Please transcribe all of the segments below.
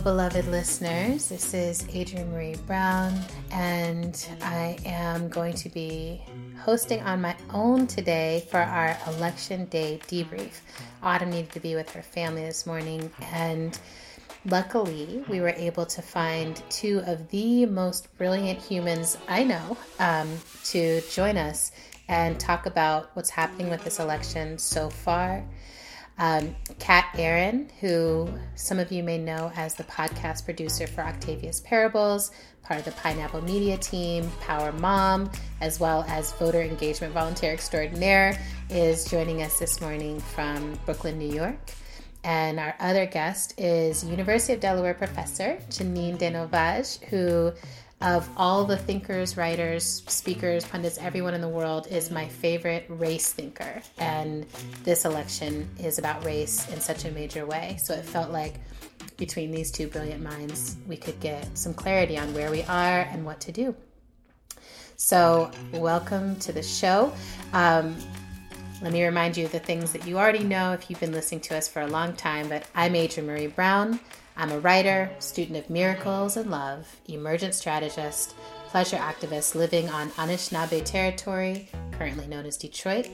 Beloved listeners. This is Adrienne Maree Brown, and I am going to be hosting on my own today for our election day debrief. Autumn needed to be with her family this morning, and luckily, we were able to find two of the most brilliant humans I know um, to join us and talk about what's happening with this election so far um, Kat Aaron, who some of you may know as the podcast producer for Octavia's Parables, part of the Pineapple Media team, Power Mom, as well as voter engagement volunteer extraordinaire, is joining us this morning from Brooklyn, New York. And our other guest is University of Delaware professor Janine de Novais, who of all the thinkers, writers, speakers, pundits, everyone in the world is my favorite race thinker. And this election is about race in such a major way. So it felt like between these two brilliant minds, we could get some clarity on where we are and what to do. So, welcome to the show. Um, let me remind you of the things that you already know if you've been listening to us for a long time, but I'm Adrienne Maree Brown. I'm a writer, student of miracles and love, emergent strategist, pleasure activist living on Anishinaabe territory, currently known as Detroit.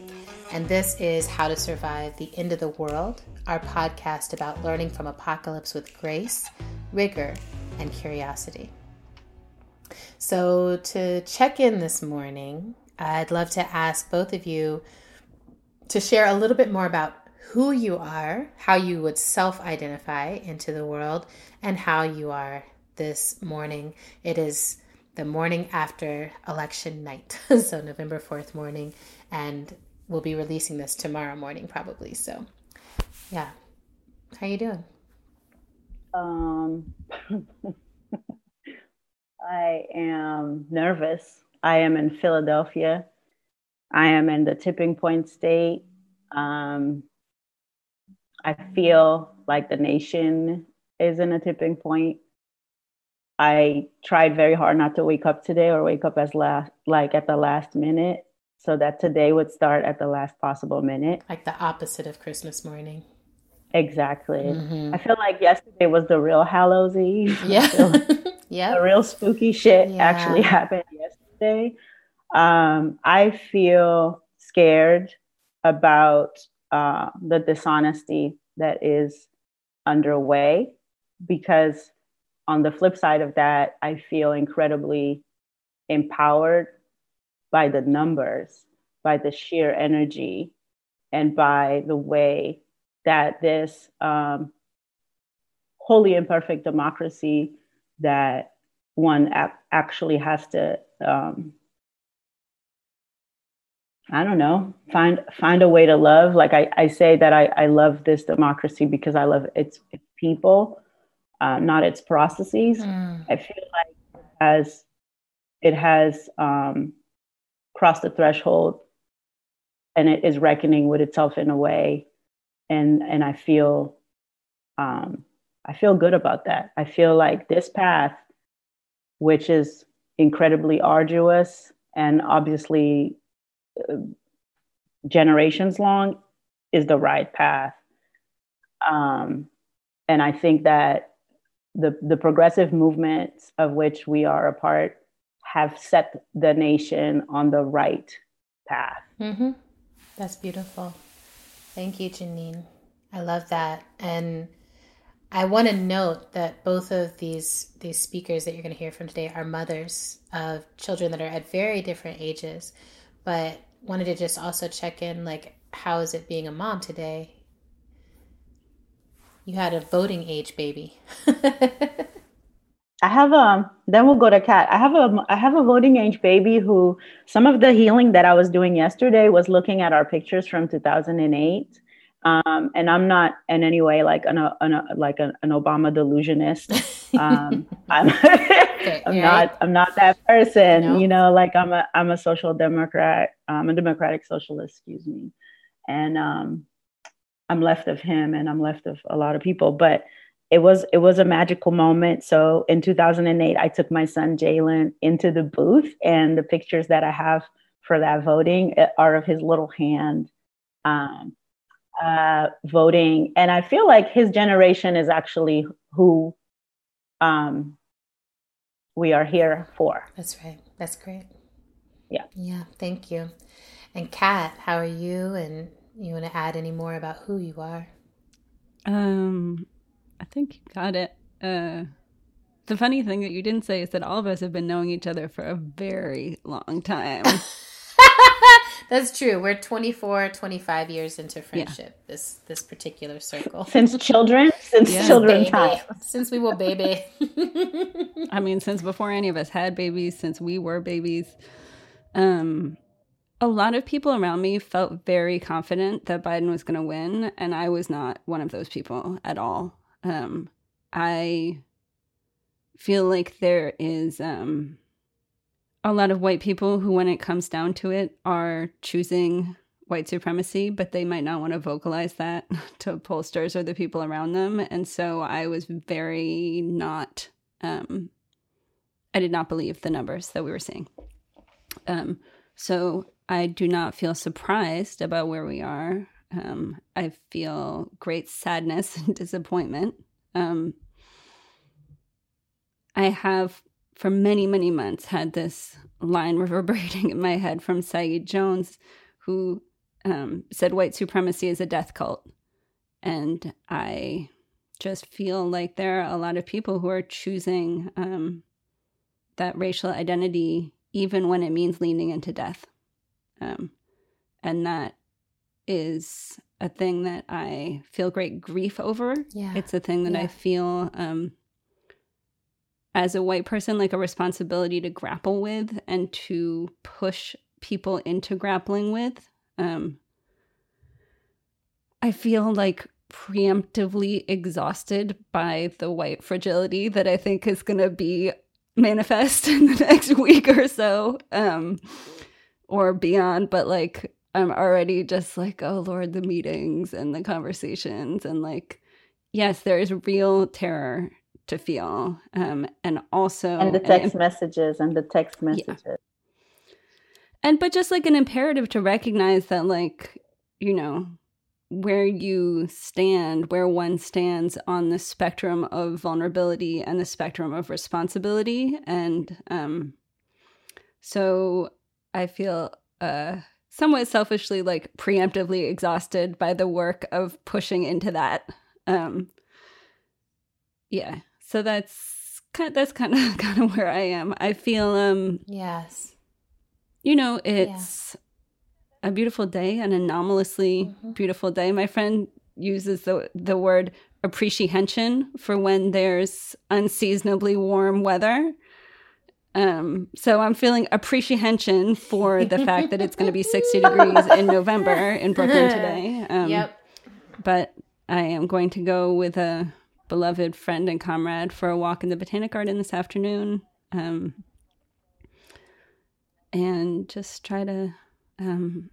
And this is How to Survive the End of the World, our podcast about learning from apocalypse with grace, rigor, and curiosity. So, to check in this morning, I'd love to ask both of you to share a little bit more about who you are, how you would self identify into the world, and how you are this morning. It is the morning after election night, so November 4th morning, and we'll be releasing this tomorrow morning probably. So, yeah. How you doing? Um I am nervous. I am in Philadelphia. I am in the tipping point state. Um, I feel like the nation is in a tipping point. I tried very hard not to wake up today or wake up as last like at the last minute so that today would start at the last possible minute. Like the opposite of Christmas morning. Exactly. Mm-hmm. I feel like yesterday was the real Hallows Eve. Yeah. yeah. The real spooky shit yeah. actually happened yesterday. Um, I feel scared about uh, the dishonesty that is underway because on the flip side of that i feel incredibly empowered by the numbers by the sheer energy and by the way that this um, wholly imperfect democracy that one actually has to um, I don't know, find find a way to love. Like I, I say that I, I love this democracy because I love its, its people, uh, not its processes. Mm. I feel like it has it has um, crossed the threshold and it is reckoning with itself in a way. And and I feel um, I feel good about that. I feel like this path, which is incredibly arduous and obviously generations long is the right path. Um, and I think that the, the progressive movements of which we are a part have set the nation on the right path. Mm-hmm. That's beautiful. Thank you, Janine. I love that. And I want to note that both of these these speakers that you're going to hear from today are mothers of children that are at very different ages but wanted to just also check in like how is it being a mom today you had a voting age baby I have a um, then we'll go to Kat. I have a I have a voting age baby who some of the healing that I was doing yesterday was looking at our pictures from 2008. Um, and I'm not in any way like an, an like an, an Obama delusionist. Um, I'm, I'm not I'm not that person. No. You know, like I'm a I'm a social democrat. I'm a democratic socialist. Excuse me, and um, I'm left of him, and I'm left of a lot of people. But it was it was a magical moment. So in 2008, I took my son Jalen into the booth, and the pictures that I have for that voting are of his little hand. Um, uh, voting. And I feel like his generation is actually who um, we are here for. That's right. That's great. Yeah. Yeah. Thank you. And Kat, how are you? And you want to add any more about who you are? Um, I think you got it. Uh, the funny thing that you didn't say is that all of us have been knowing each other for a very long time. That's true. We're 24, 25 years into friendship. Yeah. This this particular circle. Since children, since yeah. children time. Since we were baby. I mean, since before any of us had babies, since we were babies. Um a lot of people around me felt very confident that Biden was going to win, and I was not one of those people at all. Um, I feel like there is um, a lot of white people who, when it comes down to it, are choosing white supremacy, but they might not want to vocalize that to pollsters or the people around them. And so I was very not, um, I did not believe the numbers that we were seeing. Um, so I do not feel surprised about where we are. Um, I feel great sadness and disappointment. Um, I have, for many, many months, had this line reverberating in my head from Saeed Jones, who um, said white supremacy is a death cult. And I just feel like there are a lot of people who are choosing um, that racial identity, even when it means leaning into death. Um, and that is a thing that I feel great grief over. Yeah. It's a thing that yeah. I feel um, as a white person like a responsibility to grapple with and to push people into grappling with. Um, I feel like preemptively exhausted by the white fragility that I think is going to be manifest in the next week or so. Um, or beyond, but like I'm already just like, oh Lord, the meetings and the conversations and like, yes, there is real terror to feel. Um, and also and the text messages and the text messages. Yeah. And but just like an imperative to recognize that like, you know, where you stand, where one stands on the spectrum of vulnerability and the spectrum of responsibility. And um so I feel uh, somewhat selfishly, like preemptively exhausted by the work of pushing into that. Um, yeah, so that's kind of, that's kind of kind of where I am. I feel um yes, you know, it's yeah. a beautiful day, an anomalously mm-hmm. beautiful day. My friend uses the the word appreciation for when there's unseasonably warm weather. Um, so I'm feeling appreciation for the fact that it's going to be 60 degrees in November in Brooklyn today. Um, yep. But I am going to go with a beloved friend and comrade for a walk in the Botanic Garden this afternoon. Um, and just try to um,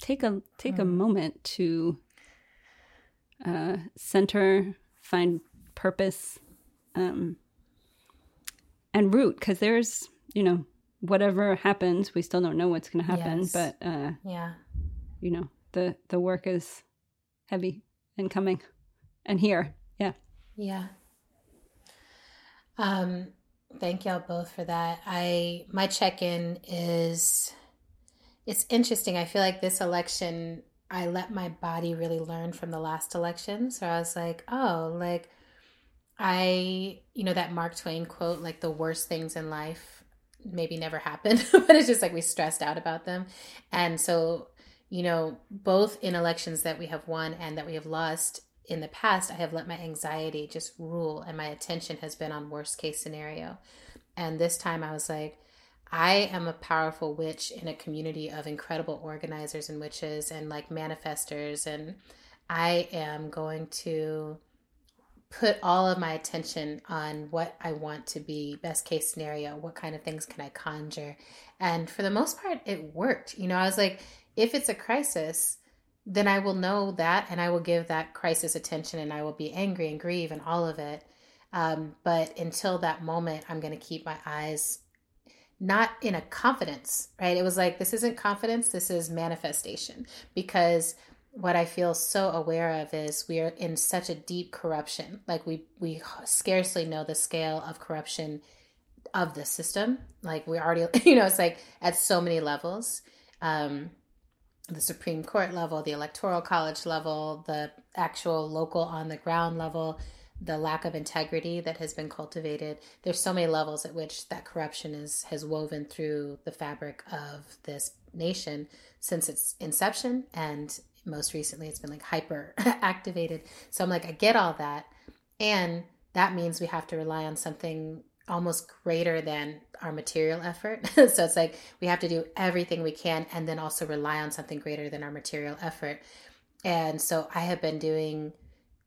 take a take a hmm. moment to uh, center, find purpose, um, and root because there's you know whatever happens we still don't know what's going to happen yes. but uh yeah you know the the work is heavy and coming and here yeah. Um thank y'all both for that. I my check-in is it's interesting. I feel like this election i let my body really learn from the last election. So i was like oh like I, you know, that Mark Twain quote, like the worst things in life maybe never happen, but it's just like we stressed out about them. And so, you know, both in elections that we have won and that we have lost in the past, I have let my anxiety just rule and my attention has been on worst case scenario. And this time I was like, I am a powerful witch in a community of incredible organizers and witches and like manifestors. And I am going to put all of my attention on what I want to be best case scenario, what kind of things can I conjure. And for the most part, it worked. You know, I was like, if it's a crisis, then I will know that and I will give that crisis attention and I will be angry and grieve and all of it. Um, but until that moment, I'm going to keep my eyes not in a confidence, right? It was like, this isn't confidence, this is manifestation because what I feel so aware of is we are in such a deep corruption. Like we we scarcely know the scale of corruption of the system. Like we already, you know, it's like at so many levels. Um, the Supreme Court level, the Electoral College level, the actual local on the ground level, the lack of integrity that has been cultivated. There's so many levels at which that corruption is has woven through the fabric of this nation since its inception and most recently it's been like hyper activated. So I'm like I get all that and that means we have to rely on something almost greater than our material effort. so it's like we have to do everything we can and then also rely on something greater than our material effort. And so I have been doing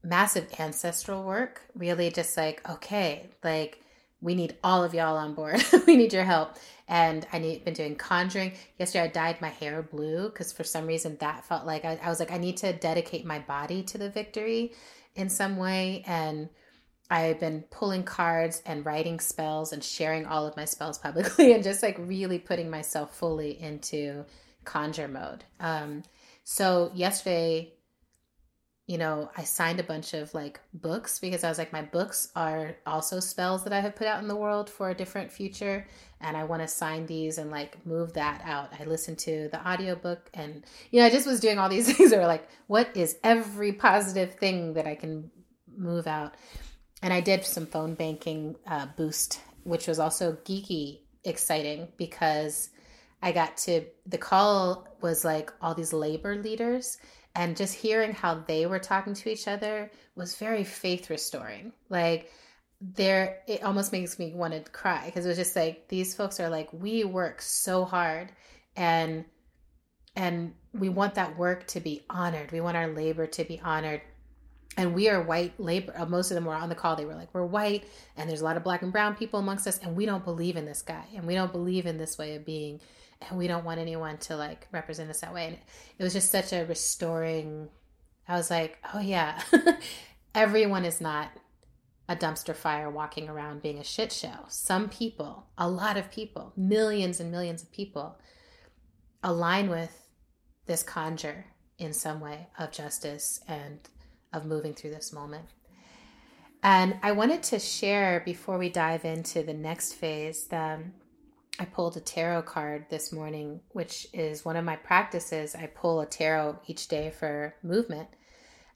massive ancestral work, really just like, okay, like we need all of y'all on board. we need your help. And I need been doing conjuring. Yesterday I dyed my hair blue because for some reason that felt like I, I was like, I need to dedicate my body to the victory in some way. And I've been pulling cards and writing spells and sharing all of my spells publicly and just like really putting myself fully into conjure mode. Um, so yesterday, you know, I signed a bunch of like books because I was like, my books are also spells that I have put out in the world for a different future. And I want to sign these and like move that out. I listened to the audiobook and, you know, I just was doing all these things that were like, what is every positive thing that I can move out? And I did some phone banking uh, boost, which was also geeky exciting because I got to the call was like all these labor leaders and just hearing how they were talking to each other was very faith restoring. Like there it almost makes me want to cry because it was just like these folks are like we work so hard and and we want that work to be honored. We want our labor to be honored and we are white labor uh, most of them were on the call they were like we're white and there's a lot of black and brown people amongst us and we don't believe in this guy and we don't believe in this way of being and we don't want anyone to like represent us that way. And it was just such a restoring i was like oh yeah. Everyone is not a dumpster fire walking around being a shit show. Some people a lot of people millions and millions of people align with this conjure in some way of justice and of moving through this moment. And I wanted to share before we dive into the next phase that I pulled a tarot card this morning, which is one of my practices. I pull a tarot each day for movement.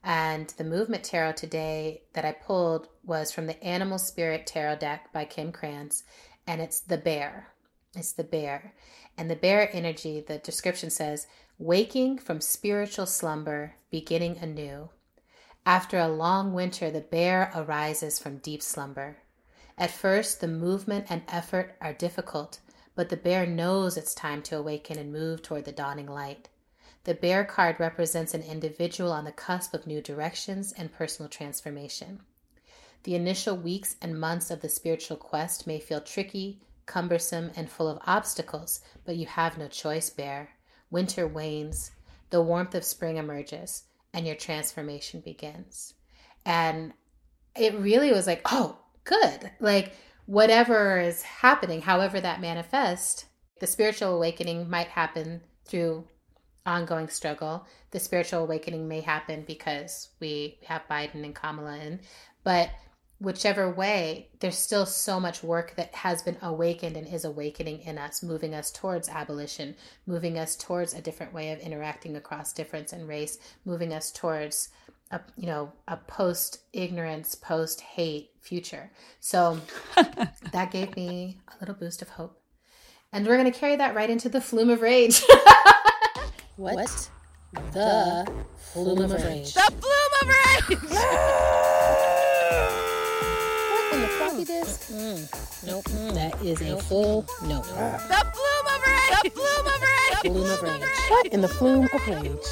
And the movement tarot today that I pulled was from the Animal Spirit Tarot deck by Kim Krans, and it's the bear. It's the bear. And the bear energy, the description says, waking from spiritual slumber, beginning anew. After a long winter, the bear arises from deep slumber. At first, the movement and effort are difficult, but the bear knows it's time to awaken and move toward the dawning light. The bear card represents an individual on the cusp of new directions and personal transformation. The initial weeks and months of the spiritual quest may feel tricky, cumbersome, and full of obstacles, but you have no choice, bear. Winter wanes, the warmth of spring emerges and your transformation begins. And it really was like, oh, good. Like, whatever is happening, however that manifests, the spiritual awakening might happen through ongoing struggle. The spiritual awakening may happen because we have Biden and Kamala in, but whichever way, there's still so much work that has been awakened and is awakening in us, moving us towards abolition, moving us towards a different way of interacting across difference and race, moving us towards a you know a post ignorance, post hate future. So that gave me a little boost of hope, and we're going to carry that right into the flume of rage. what? what? The, the flume, flume of rage. The flume of rage. floppy Mm. Nope. Mm. That is a full no. The flume of rage! The flume of rage! Flume of rage. What in the flume of rage?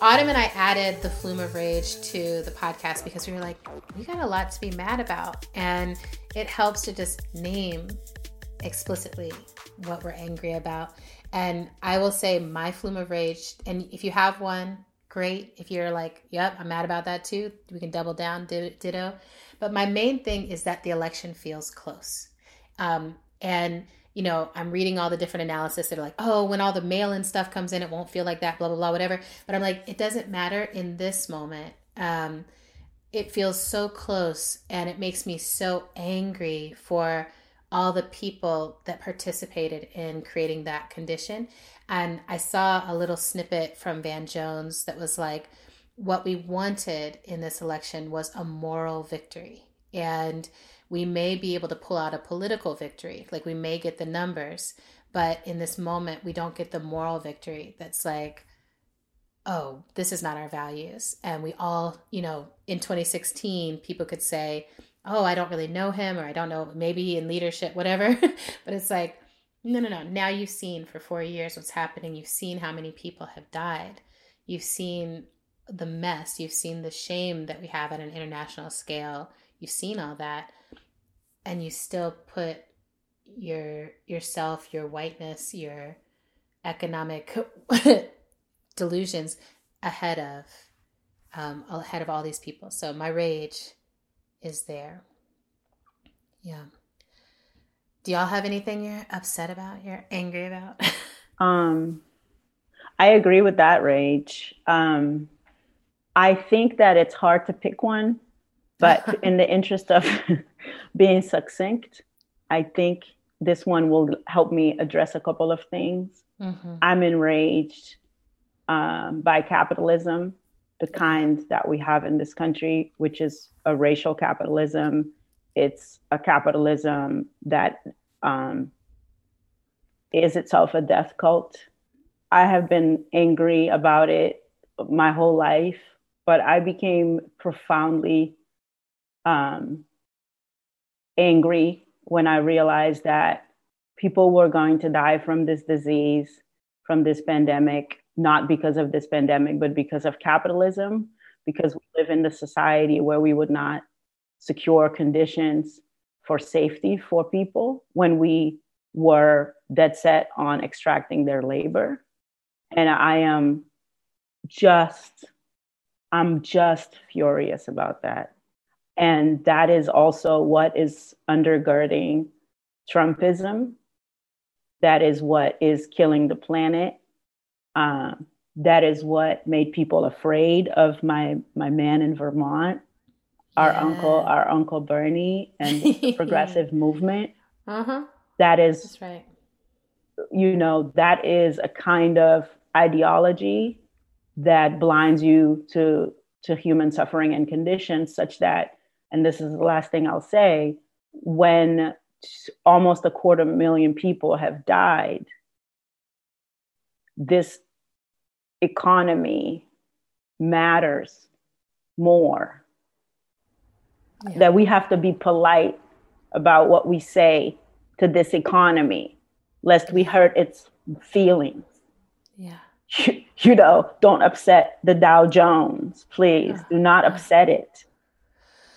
Autumn and I added the flume of rage to the podcast because we were like, we got a lot to be mad about. And it helps to just name explicitly what we're angry about. And I will say my flume of rage, and if you have one, great. If you're like, yep, I'm mad about that too, we can double down, ditto. But my main thing is that the election feels close. Um, and you know, I'm reading all the different analysis that are like, oh, when all the mail in stuff comes in, it won't feel like that, blah, blah, blah, whatever. But I'm like, it doesn't matter in this moment. Um, it feels so close and it makes me so angry for all the people that participated in creating that condition. And I saw a little snippet from Van Jones that was like, what we wanted in this election was a moral victory. And we may be able to pull out a political victory, like we may get the numbers, but in this moment, we don't get the moral victory that's like, oh, this is not our values. And we all, you know, in 2016, people could say, oh, I don't really know him, or I don't know, maybe in leadership, whatever. but it's like, no, no, no. Now you've seen for four years what's happening. You've seen how many people have died. You've seen the mess. You've seen the shame that we have at an international scale. You've seen all that and you still put your yourself, your whiteness, your economic delusions ahead of um, ahead of all these people. So my rage is there. Yeah. Do y'all have anything you're upset about? You're angry about? um, I agree with that rage. Um, I think that it's hard to pick one but in the interest of being succinct, I think this one will help me address a couple of things. Mm-hmm. I'm enraged um, by capitalism, the kind that we have in this country, which is a racial capitalism. It's a capitalism that um, is itself a death cult. I have been angry about it my whole life, but I became profoundly um, angry when I realized that people were going to die from this disease, from this pandemic, not because of this pandemic, but because of capitalism, because we live in the society where we would not secure conditions for safety for people when we were dead set on extracting their labor. And I am just, I'm just furious about that. And that is also what is undergirding Trumpism. That is what is killing the planet. Um, that is what made people afraid of my my man in Vermont, yeah. our uncle, our uncle Bernie, and the progressive movement. Uh-huh. That is That's right. You know, that is a kind of ideology that blinds you to to human suffering and conditions such that and this is the last thing I'll say, when almost a quarter million people have died, this economy matters more. Yeah. That we have to be polite about what we say to this economy, lest we hurt its feelings. Yeah. You, you know, don't upset the Dow Jones, please. Do not upset it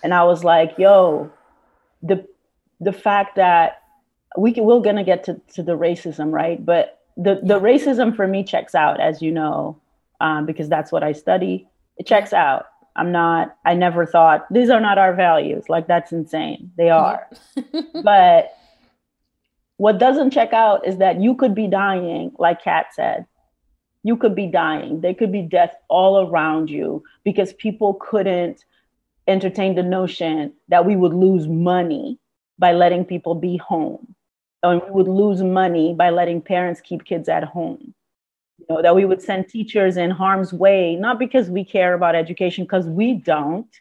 and I was like, yo, the the fact that we can, we're gonna get to, to the racism, right? But the the racism for me checks out, as you know, um, because that's what I study. It checks out. I'm not. I never thought these are not our values. Like that's insane. They are. but what doesn't check out is that you could be dying, like Kat said. You could be dying. There could be death all around you because people couldn't entertain the notion that we would lose money by letting people be home. And we would lose money by letting parents keep kids at home. You know, that we would send teachers in harm's way, not because we care about education, because we don't.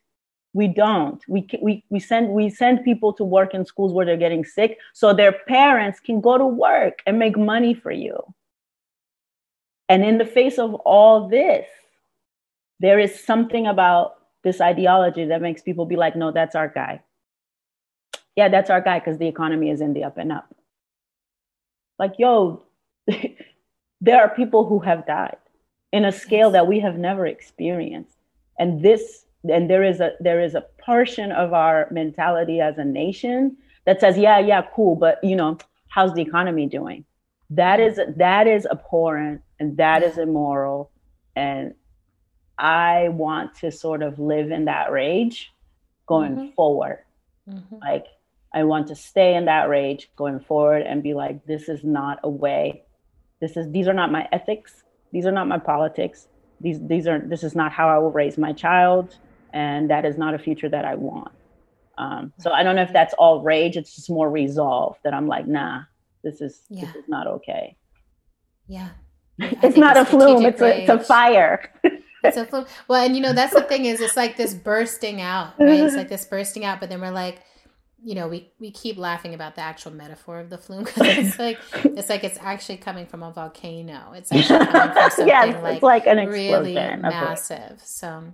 We don't. We, we, we, send, we send people to work in schools where they're getting sick so their parents can go to work and make money for you. And in the face of all this, there is something about this ideology that makes people be like, no, that's our guy. Yeah, that's our guy because the economy is in the up and up. Like, yo, there are people who have died in a scale that we have never experienced. And this, and there is a there is a portion of our mentality as a nation that says, yeah, yeah, cool, but you know, how's the economy doing? That is that is abhorrent and that is immoral. And I want to sort of live in that rage going mm-hmm. forward. Mm-hmm. Like I want to stay in that rage going forward and be like, this is not a way. This is these are not my ethics. These are not my politics. These these are this is not how I will raise my child, and that is not a future that I want. Um, so I don't know if that's all rage. It's just more resolve that I'm like, nah, this is Yeah. this is not okay. Yeah. It's not a flume. It's a, it's a fire. It's a flume. Well, and you know, that's the thing is it's like this bursting out, right? It's like this bursting out, but then we're like, you know, we, we keep laughing about the actual metaphor of the flume because it's like it's like it's actually coming from a volcano. It's actually coming from something yes, like, it's like an really explosion. rage. massive. So,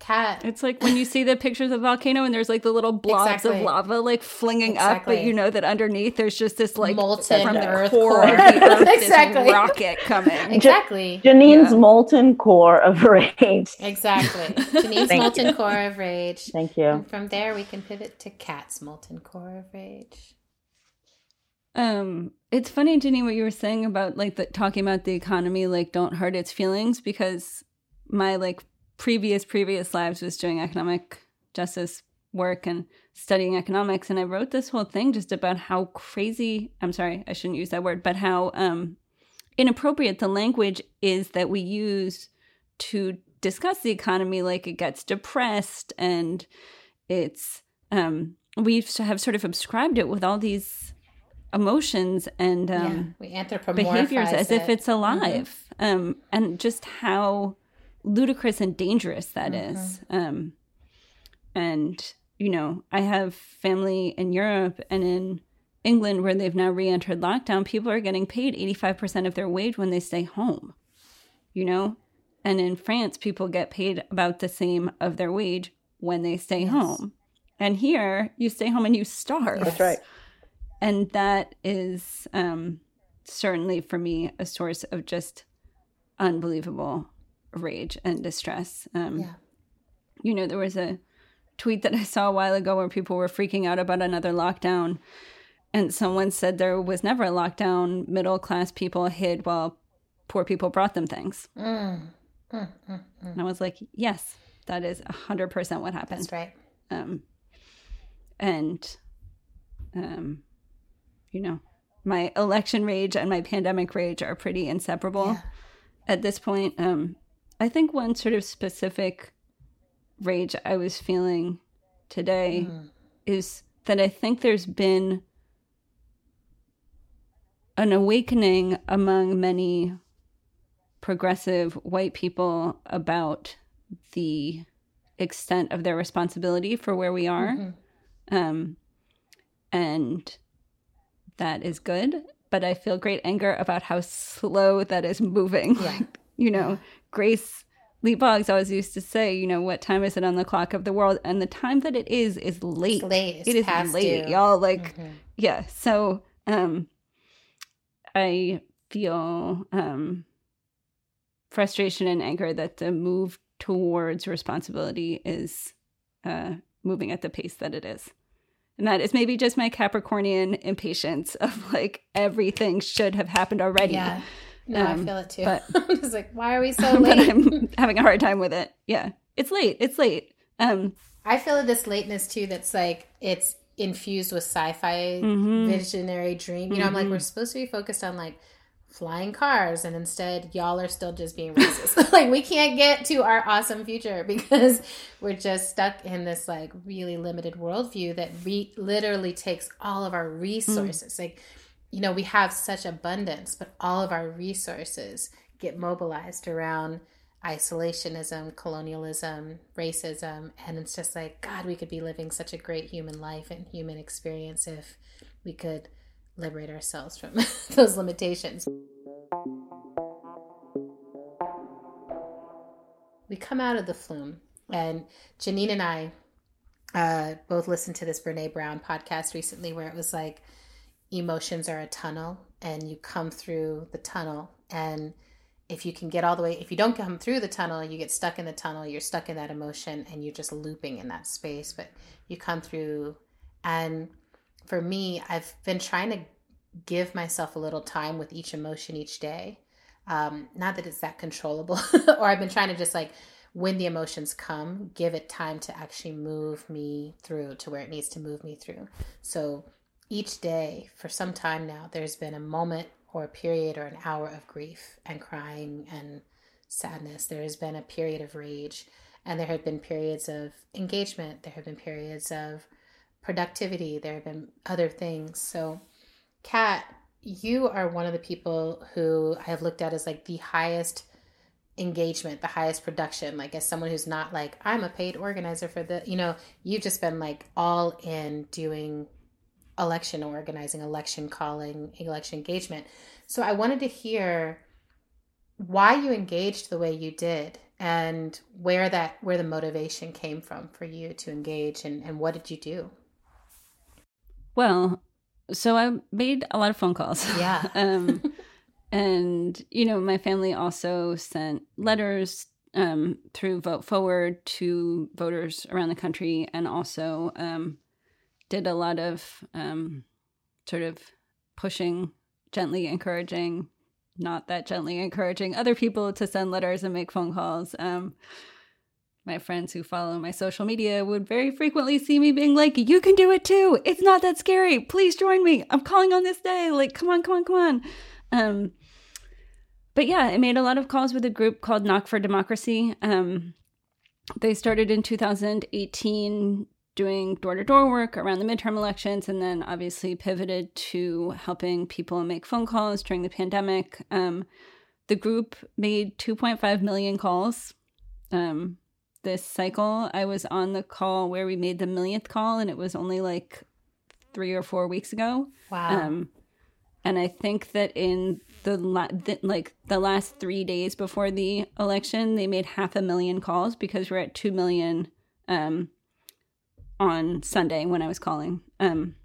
Kat, It's like when you see the pictures of the volcano and there's like the little blobs Exactly. of lava like flinging up, but you know that underneath there's just this like Molten from the earth core, core. of the earth, Exactly. this rocket coming. exactly, Janine's Yeah. molten core of rage. exactly. Janine's molten you. core of rage. Thank you. And from there, we can pivot to Kat's molten core of rage. Um, it's funny, Jenny, what you were saying about like the, talking about the economy, like don't hurt its feelings, because my like previous previous lives was doing economic justice work and studying economics, and I wrote this whole thing just about how crazy. I'm sorry, I shouldn't use that word, but how um inappropriate the language is that we use to discuss the economy, like it gets depressed and it's um we have sort of subscribed it with all these emotions and um yeah, we anthropomorphize behaviors as if it's alive. Um and just how ludicrous and dangerous that is. um and you know i have family in europe and in england where they've now re-entered lockdown people are getting paid 85% of their wage when they stay home you know and in france people get paid about the same of their wage when they stay Yes. home and here you stay home and you starve That's right. and that is um, certainly for me a source of just unbelievable rage and distress. Um, Yeah. You know, there was a tweet that I saw a while ago where people were freaking out about another lockdown, and someone said there was never a lockdown. Middle class people hid while poor people brought them things, Mm, mm, mm, mm. and I was like, yes, that is hundred percent what happened. That's right. um, and um, you know my election rage and my pandemic rage are pretty inseparable Yeah. at this point um, i think one sort of specific rage i was feeling today Mm. is that i think there's been an awakening among many progressive white people about the extent of their responsibility for where we are Mhm. um, and that is good. But I feel great anger about how slow that is moving. Yeah. you know, Grace Lee Boggs always used to say, you know, what time is it on the clock of the world? And the time that it is is late. It's late. It's it is past late, due. y'all. Like, Mhm. yeah. So, um, I feel um frustration and anger that the move towards responsibility is uh moving at the pace that it is. And that is maybe just my Capricornian impatience of like everything should have happened already. Yeah. No, I Um, feel it too. but- I'm just like, why are we so but late? I'm having a hard time with it. Yeah. It's late. It's late. Um I feel this lateness too that's like it's infused with sci-fi Mhm. visionary dream. You know, I'm like we're supposed to be focused on like flying cars and instead y'all are still just being racist. like we can't get to our awesome future because we're just stuck in this like really limited worldview that re- literally takes all of our resources. Like you know, we have such abundance, but all of our resources get mobilized around isolationism, colonialism, racism, and it's just like God, we could be living such a great human life and human experience if we could liberate ourselves from those limitations. We come out of the flume, and Janine and I uh, both listened to this Brene Brown podcast recently where it was like emotions are a tunnel and you come through the tunnel and if you can get all the way if you don't come through the tunnel you get stuck in the tunnel you're stuck in that emotion and you're just looping in that space but you come through and for me i've been trying to give myself a little time with each emotion each day um, not that it's that controllable or i've been trying to just like when the emotions come, give it time to actually move me through to where it needs to move me through. So each day for some time now, there's been a moment or a period or an hour of grief and crying and sadness. There has been a period of rage, and there have been periods of engagement. There have been periods of productivity. There have been other things. So, Kat, you are one of the people who I have looked at as like the highest engagement, the highest production. Like as someone who's not like I'm a paid organizer for the, you know, you've just been like all in doing election organizing, election calling, election engagement. So I wanted to hear why you engaged the way you did and where that where the motivation came from for you to engage and, and what did you do? Well, so I made a lot of phone calls. Yeah. um, and you know, my family also sent letters um, through Vote Forward to voters around the country, and also um, did a lot of um, sort of pushing, gently encouraging, not that gently encouraging other people to send letters and make phone calls. Um, my friends who follow my social media would very frequently see me being like, You can do it too. It's not that scary. Please join me. I'm calling on this day. Like, come on, come on, come on. Um, but yeah, I made a lot of calls with a group called Knock for Democracy. Um, they started in 2018 doing door to door work around the midterm elections and then obviously pivoted to helping people make phone calls during the pandemic. Um, the group made 2.5 million calls. Um, this cycle. I was on the call where we made the millionth call, and it was only like three or four weeks ago. Wow. Um, and I think that in the, la- the like the last three days before the election, they made half a million calls because we're at two million um, on Sunday when I was calling. Um,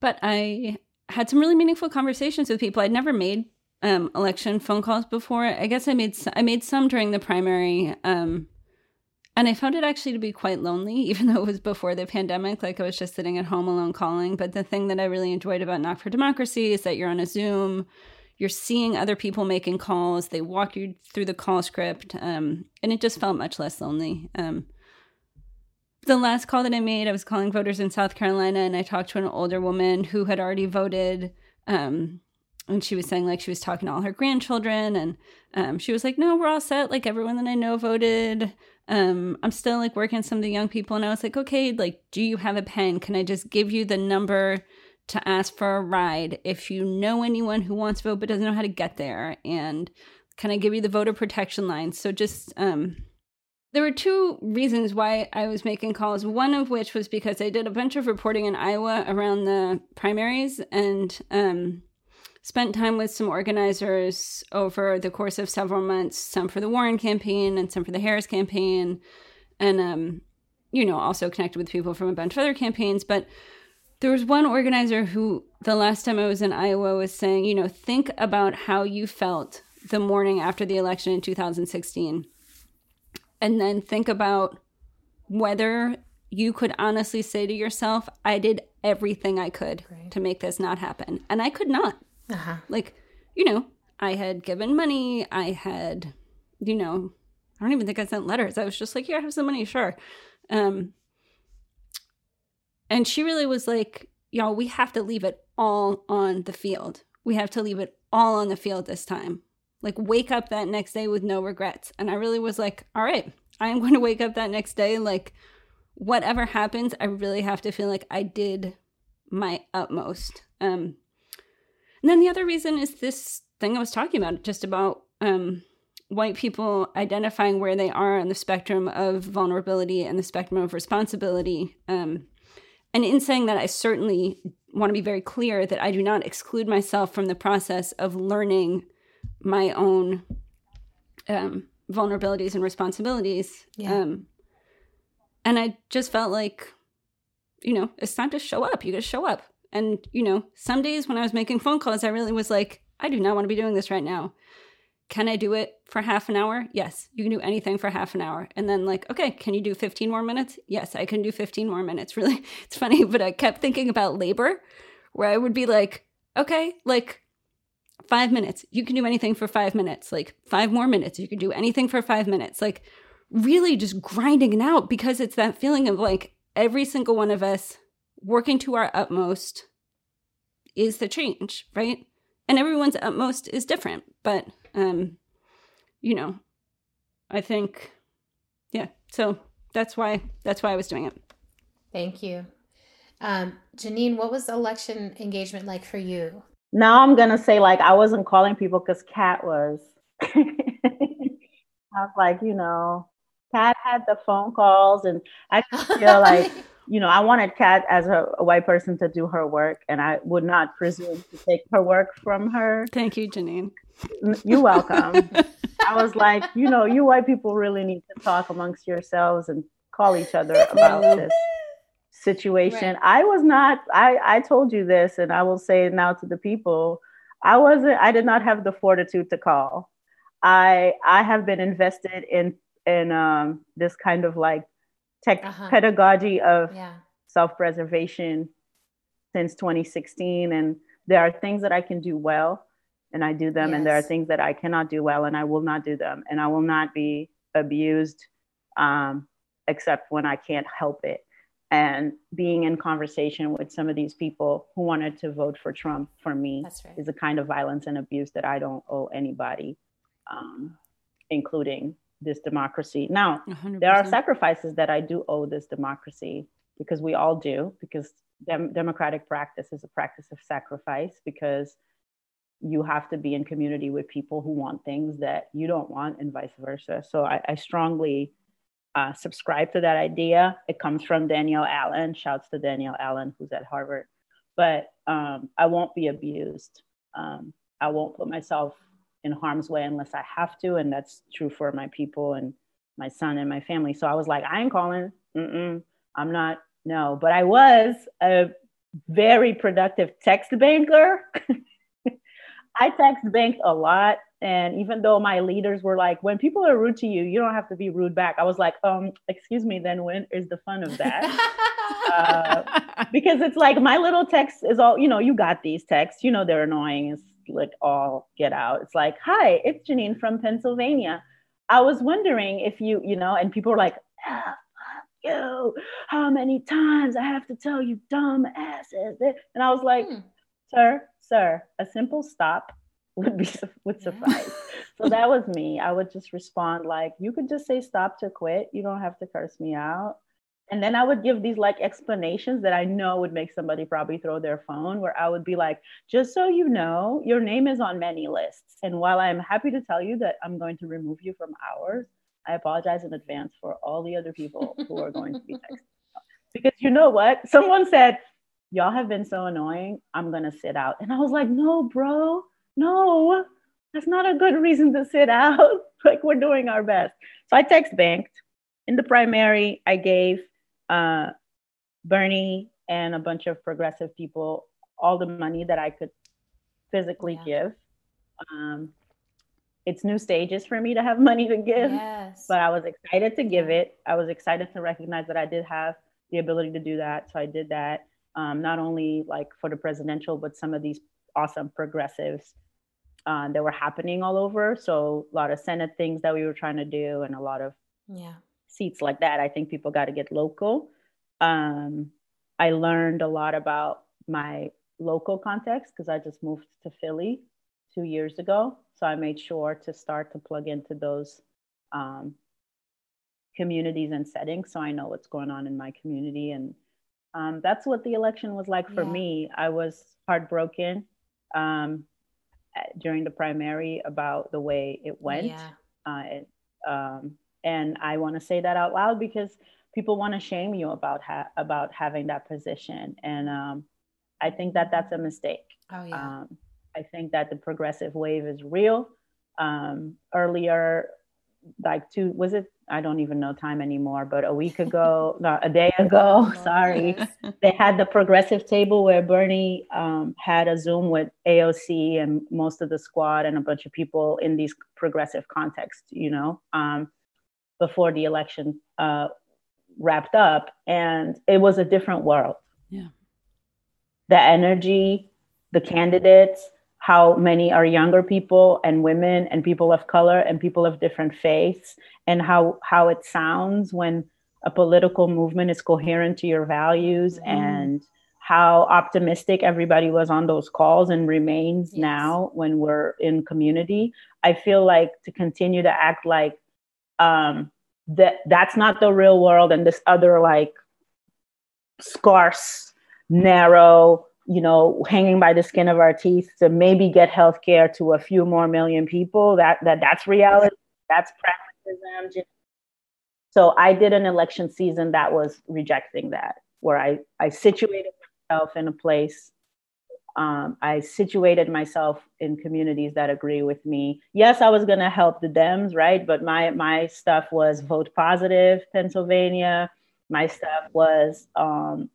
but I had some really meaningful conversations with people. I'd never made um, election phone calls before. I guess I made some, I made some during the primary, um, and I found it actually to be quite lonely, even though it was before the pandemic. Like I was just sitting at home alone calling. But the thing that I really enjoyed about Knock for Democracy is that you're on a Zoom, you're seeing other people making calls. They walk you through the call script, um, and it just felt much less lonely. Um, the last call that I made, I was calling voters in South Carolina, and I talked to an older woman who had already voted. Um, and she was saying like she was talking to all her grandchildren and um, she was like no we're all set. Like everyone that i know voted. Um, i'm still like working some of the young people. And i was like okay like do you have a pen? Can i just give you the number to ask for a ride? If you know anyone who wants to vote but doesn't know how to get there and can i give you the voter protection line? So just um, there were two reasons why I was making calls. One of which was because I did a bunch of reporting in Iowa around the primaries, and um, spent time with some organizers over the course of several months, some for the Warren campaign and some for the Harris campaign, and um, you know, also connected with people from a bunch of other campaigns. But there was one organizer who, the last time I was in Iowa, was saying, you know, think about how you felt the morning after the election in 2016, and then think about whether you could honestly say to yourself, I did everything I could Right. to make this not happen. And I could not. Uh-huh. Like, you know, I had given money. I had, you know, I don't even think I sent letters. I was just like, here, I have some money, sure. Um, and she really was like, y'all, we have to leave it all on the field. We have to leave it all on the field this time. Like, wake up that next day with no regrets. And I really was like, all right, I am going to wake up that next day. Like, whatever happens, I really have to feel like I did my utmost. Um, and then the other reason is this thing I was talking about, just about um, white people identifying where they are on the spectrum of vulnerability and the spectrum of responsibility. Um, and in saying that, I certainly want to be very clear that I do not exclude myself from the process of learning my own um, vulnerabilities and responsibilities. Yeah. Um, and I just felt like, you know, it's time to show up. You got to show up. And, you know, some days when I was making phone calls, I really was like, I do not want to be doing this right now. Can I do it for half an hour? Yes, you can do anything for half an hour. And then, like, okay, can you do 15 more minutes? Yes, I can do 15 more minutes. Really, it's funny, but I kept thinking about labor where I would be like, okay, like, five minutes. You can do anything for five minutes. Like five more minutes. You can do anything for five minutes. Like really just grinding it out because it's that feeling of like every single one of us working to our utmost is the change, right? And everyone's utmost is different. But um, you know, I think yeah, so that's why that's why I was doing it. Thank you. Um, Janine, what was election engagement like for you? Now I'm gonna say like I wasn't calling people because Kat was. I was like, you know, Kat had the phone calls, and I feel like, you know, I wanted Kat as a, a, white person to do her work, and I would not presume to take her work from her. Thank you, Janine. You're welcome. I was like, you know, you white people really need to talk amongst yourselves and call each other about this situation. Right. I was not, I, I told you this, and I will say it now to the people. I wasn't, I did not have the fortitude to call. I, I have been invested in, in um, this kind of like tech uh-huh. pedagogy of yeah. self-preservation since 2016. And there are things that I can do well and I do them. Yes. And there are things that I cannot do well and I will not do them. And I will not be abused um, except when I can't help it and being in conversation with some of these people who wanted to vote for Trump for me right. is a kind of violence and abuse that I don't owe anybody, um, including this democracy. Now, 100%. there are sacrifices that I do owe this democracy because we all do, because dem- democratic practice is a practice of sacrifice, because you have to be in community with people who want things that you don't want, and vice versa. So I, I strongly uh, subscribe to that idea. It comes from Danielle Allen. Shouts to Danielle Allen, who's at Harvard. But um, I won't be abused. Um, I won't put myself in harm's way unless I have to, and that's true for my people and my son and my family. So I was like, I ain't calling. Mm-mm, I'm not. No, but I was a very productive text banker. I text banked a lot. And even though my leaders were like, when people are rude to you, you don't have to be rude back. I was like, um, excuse me, then when is the fun of that? uh, because it's like my little text is all, you know, you got these texts, you know, they're annoying. It's like all get out. It's like, hi, it's Janine from Pennsylvania. I was wondering if you, you know, and people are like, ah, you, how many times I have to tell you dumb asses? And I was like, hmm. sir, sir, a simple stop would be would suffice. so that was me. I would just respond like, you could just say stop to quit. You don't have to curse me out. And then I would give these like explanations that I know would make somebody probably throw their phone, where I would be like, just so you know, your name is on many lists. And while I'm happy to tell you that I'm going to remove you from ours, I apologize in advance for all the other people who are going to be texting. because you know what? Someone said, Y'all have been so annoying. I'm going to sit out. And I was like, No, bro, no, that's not a good reason to sit out. like we're doing our best. So I text banked. In the primary, I gave uh, Bernie and a bunch of progressive people all the money that I could physically yeah. give. Um, it's new stages for me to have money to give, yes. but I was excited to give it. I was excited to recognize that I did have the ability to do that. So I did that, um, not only like for the presidential, but some of these awesome progressives uh, that were happening all over. So a lot of Senate things that we were trying to do, and a lot of yeah seats like that. I think people got to get local. Um, I learned a lot about my local context because I just moved to Philly two years ago. So I made sure to start to plug into those um, communities and settings so I know what's going on in my community. And um, that's what the election was like for yeah. me. I was heartbroken. Um, during the primary about the way it went. Yeah. Uh, it, um, and I want to say that out loud because people want to shame you about ha- about having that position, and um, I think that that's a mistake. Oh yeah. Um, I think that the progressive wave is real. Um, earlier, like two was it I don't even know time anymore, but a week ago, no, a day ago, sorry, they had the progressive table where Bernie um, had a Zoom with AOC and most of the squad and a bunch of people in these progressive contexts, you know, um, before the election uh, wrapped up. And it was a different world. Yeah. The energy, the candidates, how many are younger people and women and people of color and people of different faiths and how how it sounds when a political movement is coherent to your values mm. and how optimistic everybody was on those calls and remains yes. now when we're in community i feel like to continue to act like um, that that's not the real world and this other like scarce narrow you know hanging by the skin of our teeth to maybe get health care to a few more million people that that that's reality that's pragmatism so i did an election season that was rejecting that where i i situated myself in a place um, I situated myself in communities that agree with me. Yes, I was going to help the Dems, right? But my my stuff was vote positive, Pennsylvania. My stuff was, um,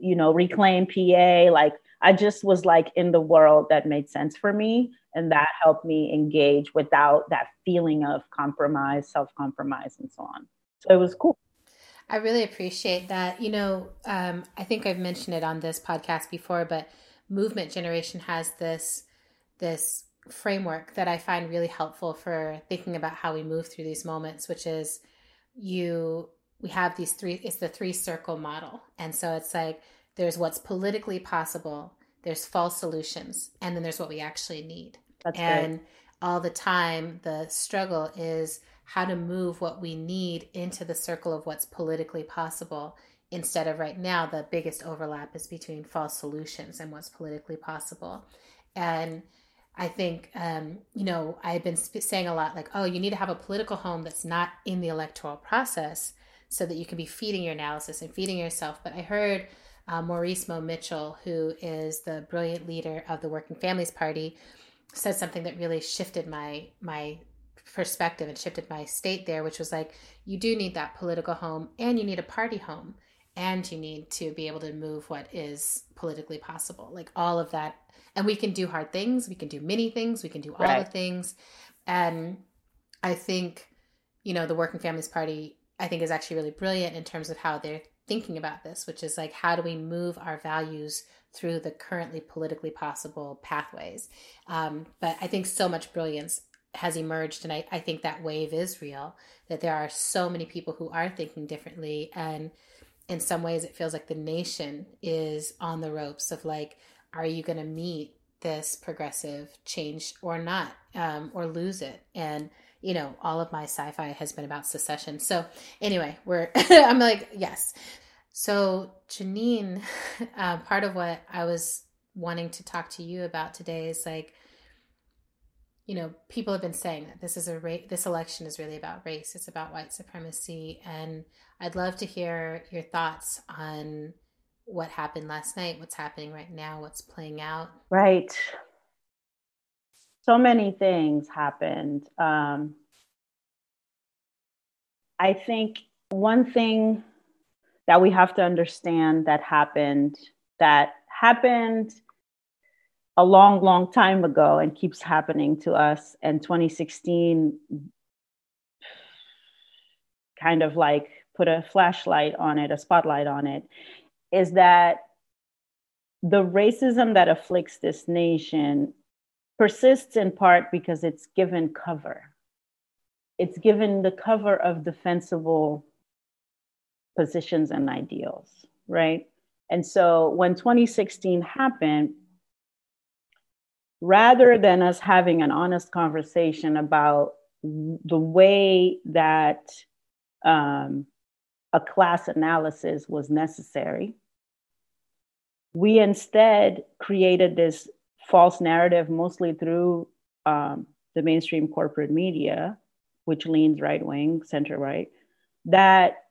you know, reclaim PA. Like I just was like in the world that made sense for me, and that helped me engage without that feeling of compromise, self compromise, and so on. So it was cool. I really appreciate that. You know, um, I think I've mentioned it on this podcast before, but movement generation has this this framework that I find really helpful for thinking about how we move through these moments, which is you we have these three it's the three circle model. And so it's like there's what's politically possible, there's false solutions, and then there's what we actually need. That's and great. all the time the struggle is how to move what we need into the circle of what's politically possible instead of right now the biggest overlap is between false solutions and what's politically possible and i think um, you know i've been sp- saying a lot like oh you need to have a political home that's not in the electoral process so that you can be feeding your analysis and feeding yourself. But i heard uh, maurice mo mitchell who is the brilliant leader of the working families party said something that really shifted my my perspective and shifted my state there which was like you do need that political home and you need a party home and you need to be able to move what is politically possible. Like all of that and we can do hard things. We can do many things. We can do all right. the things. And i think you know the working families party i think is actually really brilliant in terms of how they're thinking about this which is like how do we move our values through the currently politically possible pathways? Um, but i think so much brilliance has emerged and I, I think that wave is real that there are so many people who are thinking differently and in some ways it feels like the nation is on the ropes of like are you going to meet this progressive change or not um, or lose it? And you know all of my sci-fi has been about secession so anyway we're i'm like yes so janine uh, part of what i was wanting to talk to you about today is like you know people have been saying that this is a ra- this election is really about race it's about white supremacy and I'd love to hear your thoughts on what happened last night, what's happening right now, what's playing out. Right. So many things happened. Um, I think one thing that we have to understand that happened, that happened a long, long time ago and keeps happening to us. And 2016 kind of like put a flashlight on it, a spotlight on it, is that the racism that afflicts this nation persists in part because it's given cover. It's given the cover of defensible positions and ideals, right? And so when 2016 happened, rather than us having an honest conversation about the way that um, a class analysis was necessary. We instead created this false narrative, mostly through um, the mainstream corporate media, which leans right wing, center right, that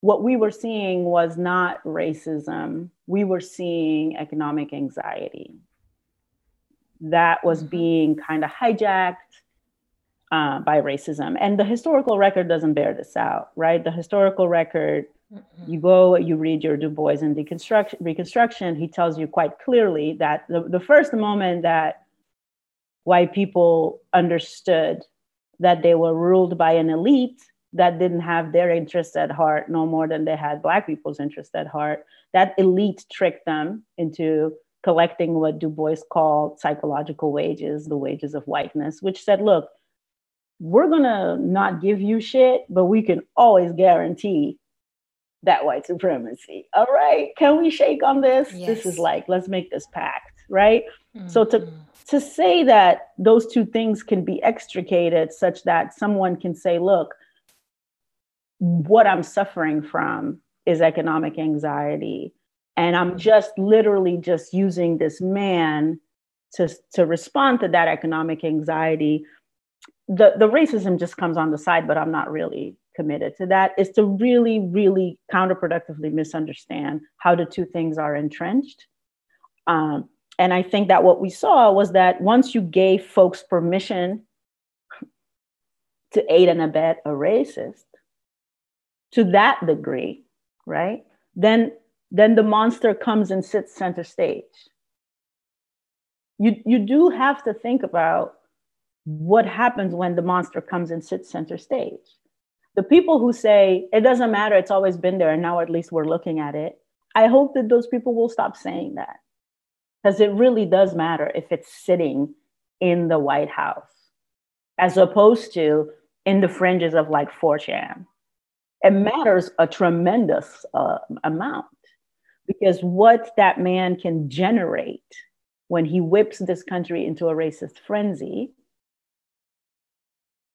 what we were seeing was not racism, we were seeing economic anxiety that was mm-hmm. being kind of hijacked uh, by racism. And the historical record doesn't bear this out, right? The historical record. You go, you read your Du Bois and Deconstruction, Reconstruction, he tells you quite clearly that the, the first moment that white people understood that they were ruled by an elite that didn't have their interests at heart no more than they had black people's interests at heart that elite tricked them into collecting what Du Bois called psychological wages, the wages of whiteness, which said, look, we're going to not give you shit, but we can always guarantee that white supremacy. All right, can we shake on this? Yes. This is like, let's make this pact, right? Mm-hmm. So to to say that those two things can be extricated such that someone can say, look, what I'm suffering from is economic anxiety. And I'm just literally just using this man to, to respond to that economic anxiety. The, the racism just comes on the side, but I'm not really committed to that. Is to really, really counterproductively misunderstand how the two things are entrenched. Um, and I think that what we saw was that once you gave folks permission to aid and abet a racist to that degree, right? Then then the monster comes and sits center stage. You you do have to think about what happens when the monster comes and sits center stage. The people who say it doesn't matter, it's always been there, and now at least we're looking at it. I hope that those people will stop saying that because it really does matter if it's sitting in the White House as opposed to in the fringes of like 4chan. It matters a tremendous uh, amount because what that man can generate when he whips this country into a racist frenzy,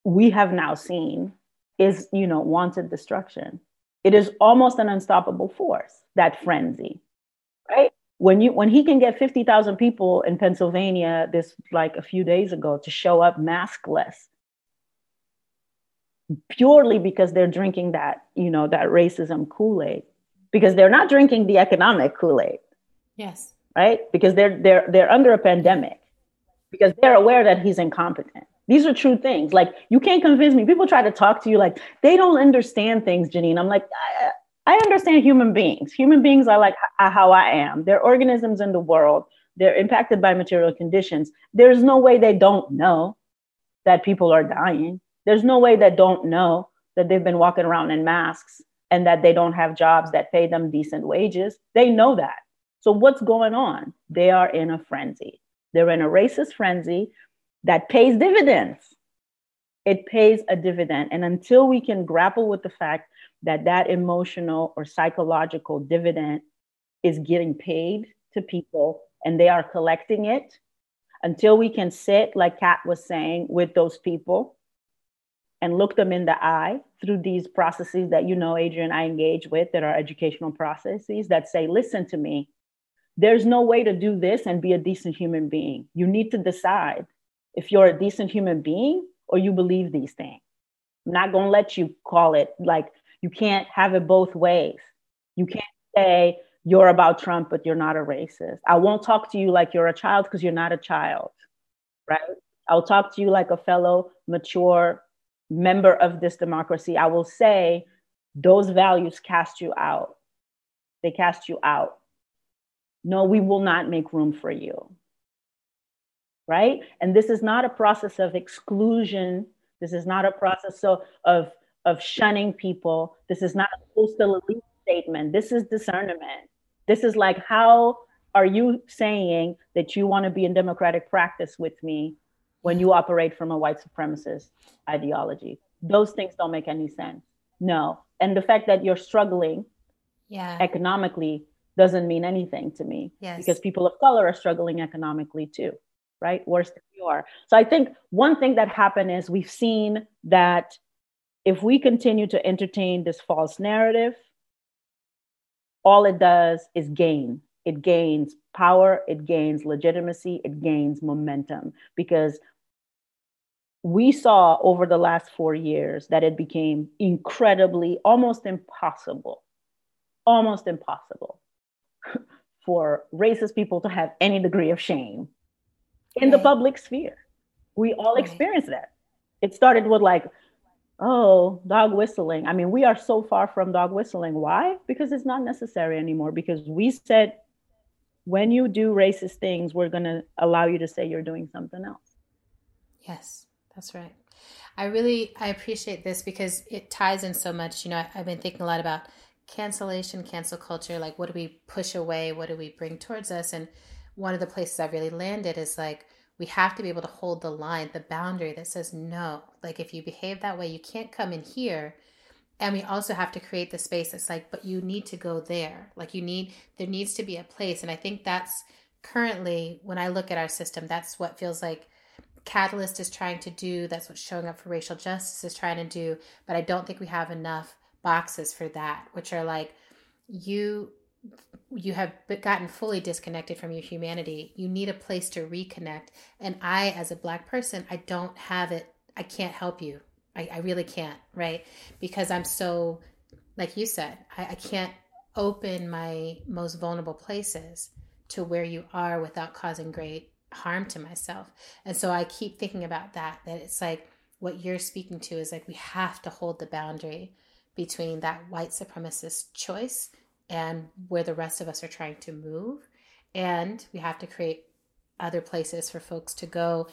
we have now seen is, you know, wanted destruction. It is almost an unstoppable force, that frenzy, right? when you when he can get 50,000 people in Pennsylvania this like a few days ago to show up maskless purely because they're drinking that you know that racism Kool-Aid because they're not drinking the economic Kool-Aid yes right because they're they're they're under a pandemic because they're aware that he's incompetent these are true things like you can't convince me people try to talk to you like they don't understand things Janine I'm like I understand human beings. Human beings are like uh, how I am. They're organisms in the world. They're impacted by material conditions. There's no way they don't know that people are dying. There's no way they don't know that they've been walking around in masks and that they don't have jobs that pay them decent wages. They know that. So, what's going on? They are in a frenzy. They're in a racist frenzy that pays dividends. It pays a dividend. And until we can grapple with the fact that that emotional or psychological dividend is getting paid to people and they are collecting it until we can sit like kat was saying with those people and look them in the eye through these processes that you know adrienne i engage with that are educational processes that say listen to me there's no way to do this and be a decent human being you need to decide if you're a decent human being or you believe these things i'm not going to let you call it like you can't have it both ways. You can't say you're about Trump, but you're not a racist. I won't talk to you like you're a child because you're not a child, right? I'll talk to you like a fellow, mature member of this democracy. I will say those values cast you out. They cast you out. No, we will not make room for you. Right? And this is not a process of exclusion. This is not a process of, of of shunning people. This is not a postal elite statement. This is discernment. This is like, how are you saying that you want to be in democratic practice with me when you operate from a white supremacist ideology? Those things don't make any sense. No. And the fact that you're struggling yeah. economically doesn't mean anything to me yes. because people of color are struggling economically too, right? Worse than you are. So I think one thing that happened is we've seen that if we continue to entertain this false narrative, all it does is gain. It gains power, it gains legitimacy, it gains momentum because we saw over the last four years that it became incredibly, almost impossible, almost impossible for racist people to have any degree of shame in the public sphere. We all right. experienced that. It started with like oh, dog whistling. I mean, we are so far from dog whistling. Why? Because it's not necessary anymore. Because we said, when you do racist things, we're going to allow you to say you're doing something else. Yes, that's right. I really I appreciate this because it ties in so much. You know, I, I've been thinking a lot about cancellation, cancel culture. Like, what do we push away? What do we bring towards us? And one of the places I've really landed is like we have to be able to hold the line, the boundary that says no. Like if you behave that way, you can't come in here. And we also have to create the space that's like, but you need to go there. Like you need, there needs to be a place. And I think that's currently, when I look at our system, that's what feels like Catalyst is trying to do. That's what showing up for racial justice is trying to do. But I don't think we have enough boxes for that, which are like, you you have gotten fully disconnected from your humanity. You need a place to reconnect. And I, as a Black person, I don't have it. I can't help you. I, I really can't, right? Because I'm so, like you said, I, I can't open my most vulnerable places to where you are without causing great harm to myself. And so I keep thinking about that, that it's like what you're speaking to is like we have to hold the boundary between that white supremacist choice and where the rest of us are trying to move. And we have to create other places for folks to go.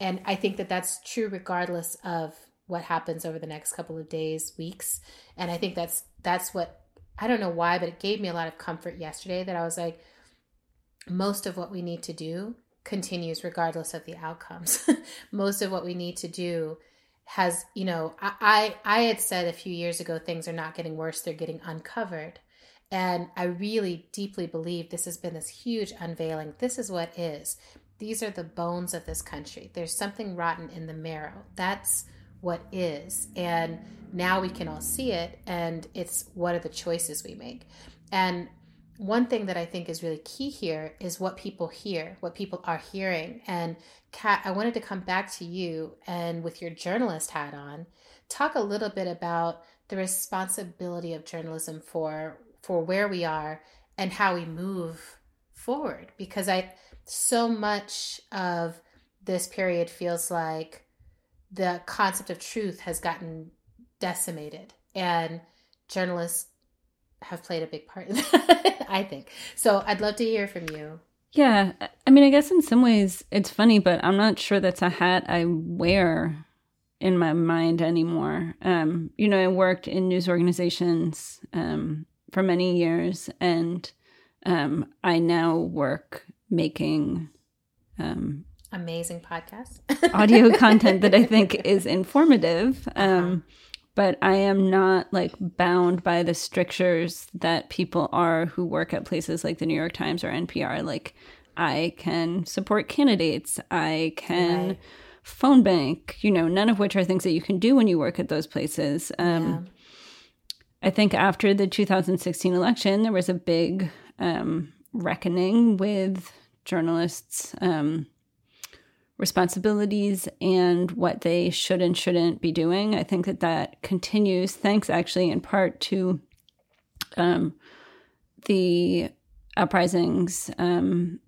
And I think that that's true regardless of what happens over the next couple of days, weeks. And I think that's that's what I don't know why, but it gave me a lot of comfort yesterday that I was like most of what we need to do continues regardless of the outcomes. most of what we need to do has, you know, I, I I had said a few years ago things are not getting worse, they're getting uncovered. And I really deeply believe this has been this huge unveiling. This is what is. These are the bones of this country. There's something rotten in the marrow. That's what is. And now we can all see it. And it's what are the choices we make. And one thing that I think is really key here is what people hear, what people are hearing. And Kat, I wanted to come back to you and with your journalist hat on, talk a little bit about the responsibility of journalism for for where we are and how we move forward because i so much of this period feels like the concept of truth has gotten decimated and journalists have played a big part in that i think. So i'd love to hear from you. Yeah i mean i guess in some ways it's funny but i'm not sure that's a hat i wear in my mind anymore. Um you know i worked in news organizations um for many years, and um, I now work making um, amazing podcasts, audio content that I think is informative. Um, uh-huh. But I am not like bound by the strictures that people are who work at places like the New York Times or NPR. Like, I can support candidates. I can. Right phone bank, you know, none of which are things that you can do when you work at those places. Um, I think after the 2016 election, there was a big um, reckoning with journalists' um, responsibilities and what they should and shouldn't be doing. I think that that continues, thanks actually in part to um, the uprisings um,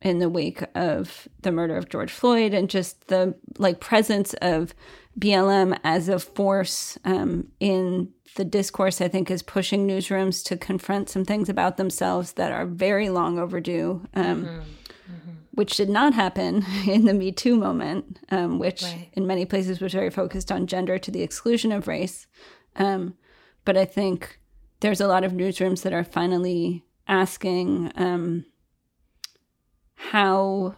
in the wake of the murder of George Floyd and just the like presence of BLM as a force um, in the discourse, I think, is pushing newsrooms to confront some things about themselves that are very long overdue, um, mm-hmm. Mm-hmm. which did not happen in the Me Too moment, um, which right. in many places was very focused on gender to the exclusion of race. Um, but I think there's a lot of newsrooms that are finally asking um, how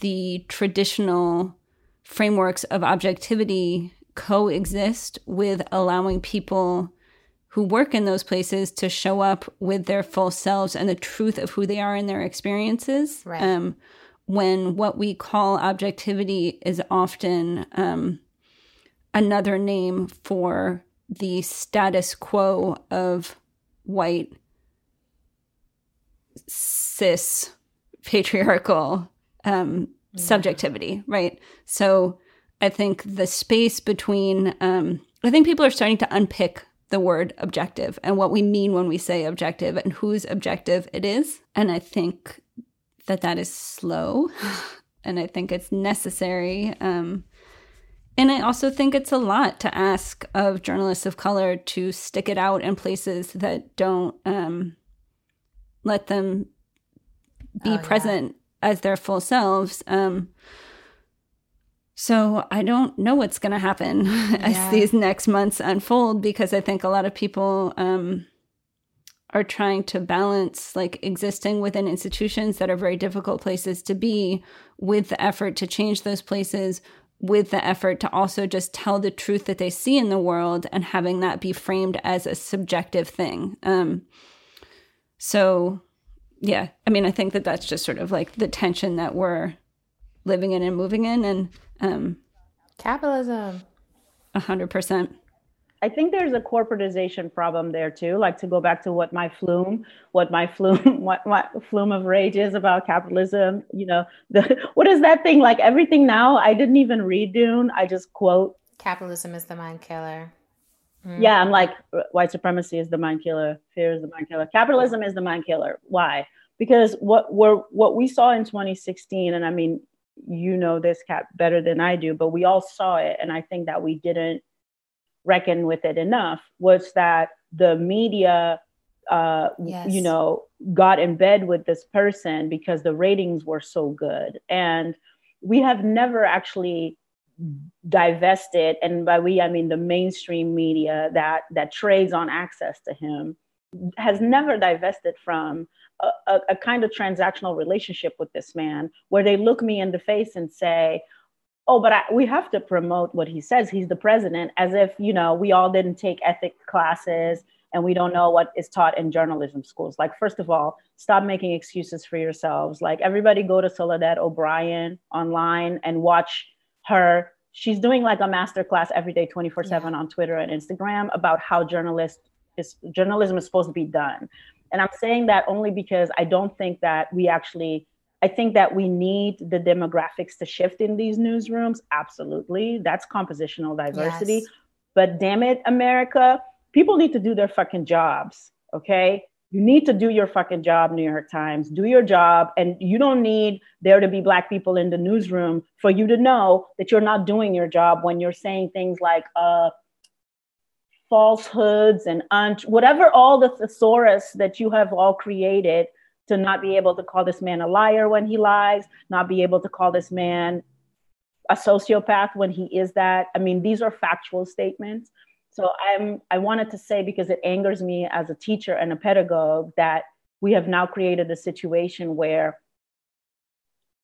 the traditional frameworks of objectivity coexist with allowing people who work in those places to show up with their full selves and the truth of who they are in their experiences. Right. Um, when what we call objectivity is often um, another name for the status quo of white, cis, patriarchal um, subjectivity, right? So I think the space between, um, I think people are starting to unpick the word objective and what we mean when we say objective and whose objective it is. And I think that that is slow and I think it's necessary. Um, and I also think it's a lot to ask of journalists of color to stick it out in places that don't um, let them be oh, present as their full selves. Um, so I don't know what's going to happen yeah. as these next months unfold because I think a lot of people um, are trying to balance like existing within institutions that are very difficult places to be with the effort to change those places with the effort to also just tell the truth that they see in the world and having that be framed as a subjective thing um so yeah i mean i think that that's just sort of like the tension that we're living in and moving in and um Capitalism. a hundred percent I think there's a corporatization problem there too. Like to go back to what my flume, what my flume, what my flume of rage is about capitalism. You know, the what is that thing like? Everything now. I didn't even read Dune. I just quote. Capitalism is the mind killer. Mm. Yeah, I'm like white supremacy is the mind killer. Fear is the mind killer. Capitalism is the mind killer. Why? Because what we're what we saw in 2016, and I mean, you know this Kat better than I do, but we all saw it, and I think that we didn't reckon with it enough was that the media uh, Yes. you know got in bed with this person because the ratings were so good and we have never actually divested and by we i mean the mainstream media that that trades on access to him has never divested from a, a, a kind of transactional relationship with this man where they look me in the face and say oh but I, we have to promote what he says. He's the president as if you know we all didn't take ethic classes and we don't know what is taught in journalism schools. Like first of all stop making excuses for yourselves. Like everybody go to soledad o'brien online and watch her she's doing like a master class every day 24 7 on twitter and instagram about how journalist is journalism is supposed to be done and i'm saying that only because i don't think that we actually I think that we need the demographics to shift in these newsrooms. Absolutely. That's compositional diversity. Yes. But damn it, America, people need to do their fucking jobs. Okay. You need to do your fucking job, New York Times. Do your job. And you don't need there to be Black people in the newsroom for you to know that you're not doing your job when you're saying things like, uh, falsehoods and un- whatever all the thesaurus that you have all created to not be able to call this man a liar when he lies, not be able to call this man a sociopath when he is that. I mean, these are factual statements. So I'm I wanted to say because it angers me as a teacher and a pedagogue that we have now created a situation where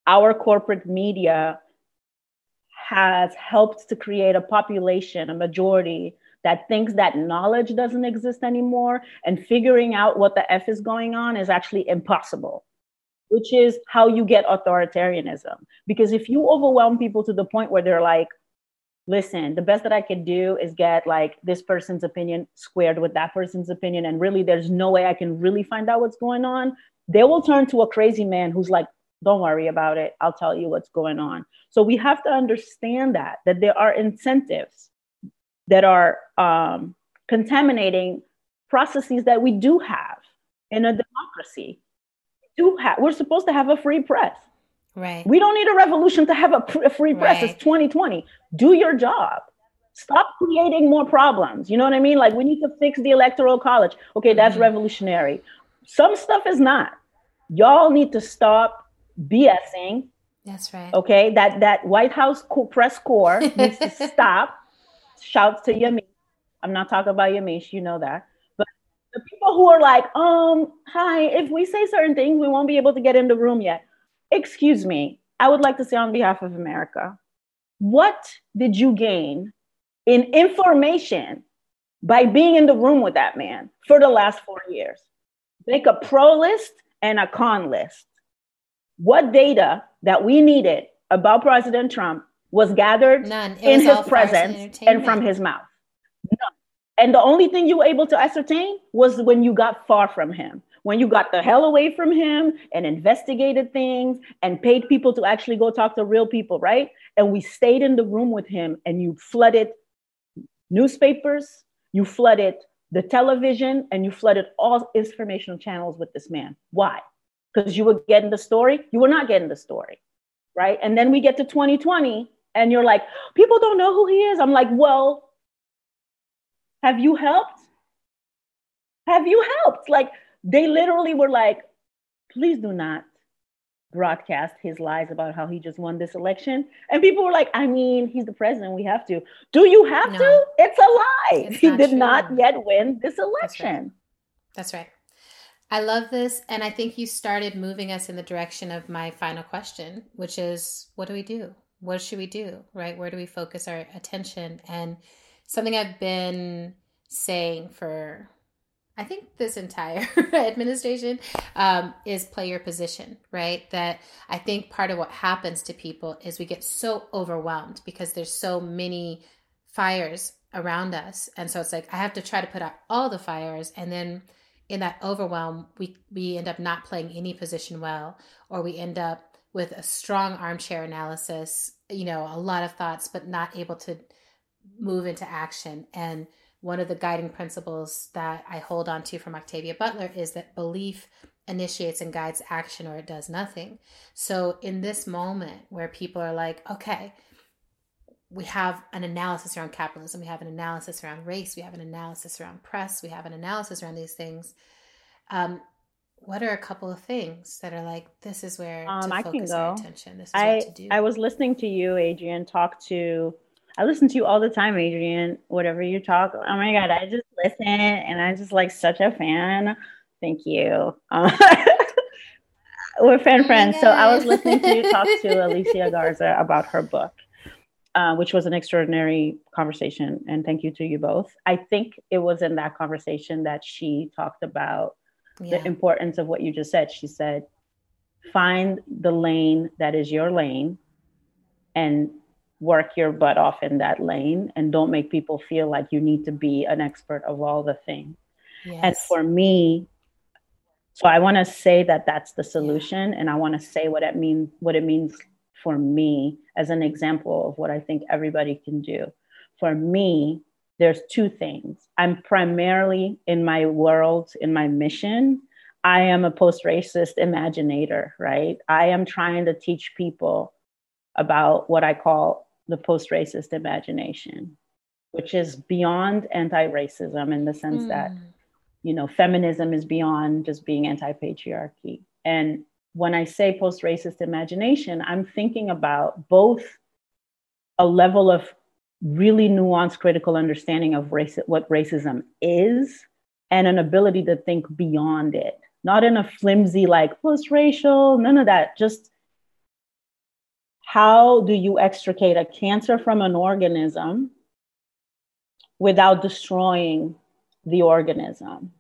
our corporate media has helped to create a population, a majority that thinks that knowledge doesn't exist anymore and figuring out what the F is going on is actually impossible, which is how you get authoritarianism. Because if you overwhelm people to the point where they're like, listen, the best that I could do is get like this person's opinion squared with that person's opinion, and really there's no way I can really find out what's going on, they will turn to a crazy man who's like, don't worry about it. I'll tell you what's going on. So we have to understand that that there are incentives that are um, contaminating processes that we do have in a democracy. We do have, we're supposed to have a free press. Right. We don't need a revolution to have a, pr- a free press. Right. It's 2020. Do your job. Stop creating more problems. You know what I mean? Like we need to fix the electoral college. Okay, that's Mhm. revolutionary. Some stuff is not. Y'all need to stop BSing. That's right. Okay, that that White House co- press corps needs to stop. Shouts to Yamiche. I'm not talking about Yamiche, you know that. But the people who are like, um, hi, if we say certain things, we won't be able to get in the room yet. Excuse me. I would like to say on behalf of America, what did you gain in information by being in the room with that man for the last four years? Make a pro list and a con list. What data that we needed about President Trump was gathered. In his presence and from his mouth? None. And the only thing you were able to ascertain was when you got far from him, when you got the hell away from him and investigated things and paid people to actually go talk to real people, right? And we stayed in the room with him and you flooded newspapers, you flooded the television, and you flooded all informational channels with this man. Why? Because you were getting the story? You were not getting the story, right? And then we get to 2020 and you're like, people don't know who he is. I'm like, well, have you helped? Have you helped? Like, they literally were like, please do not broadcast his lies about how he just won this election. And people were like, I mean, he's the president. We have to. Do you have No. to? It's a lie. It's he not did true. not yet win this right. election. That's right. I love this. And I think you started moving us in the direction of my final question, which is what do we do? What should we do? Right? Where do we focus our attention? And something I've been saying for I think this entire administration um, is play your position, right? That I think part of what happens to people is we get so overwhelmed because there's so many fires around us. And so it's like, I have to try to put out all the fires. And then in that overwhelm, we, we end up not playing any position well, or we end up with a strong armchair analysis, you know, a lot of thoughts, but not able to move into action. And one of the guiding principles that I hold on to from Octavia Butler is that belief initiates and guides action or it does nothing. So, in this moment where people are like, okay, we have an analysis around capitalism, we have an analysis around race, we have an analysis around press, we have an analysis around these things. Um, what are a couple of things that are like this is where Um, to I can focus our go. attention? This is I what to do. I was listening to you, Adrienne, talk to. I listen to you all the time, Adrienne. Whatever you talk, oh my god, I just listen, and I'm just like such a fan. Thank you. Um, we're fan Oh friends. So I was listening to you talk to Alicia Garza about her book, uh, which was an extraordinary conversation. And thank you to you both. I think it was in that conversation that she talked about yeah. the importance of what you just said. She said, find the lane that is your lane and work your butt off in that lane and don't make people feel like you need to be an expert of all the things. yes. And for me, so I want to say that that's the solution and I want to say what it means what it means for me as an example of what I think everybody can do. For me, there's two things. I'm primarily in my world, in my mission, I am a post-racist imaginator, right? I am trying to teach people about what I call the post-racist imagination, which is beyond anti-racism in the sense that Mm. you know, feminism is beyond just being anti patriarchy. And when I say post racist imagination, I'm thinking about both a level of really nuanced critical understanding of race, what racism is, and an ability to think beyond it, not in a flimsy, like post racial, none of that. Just how do you extricate a cancer from an organism without destroying the organism?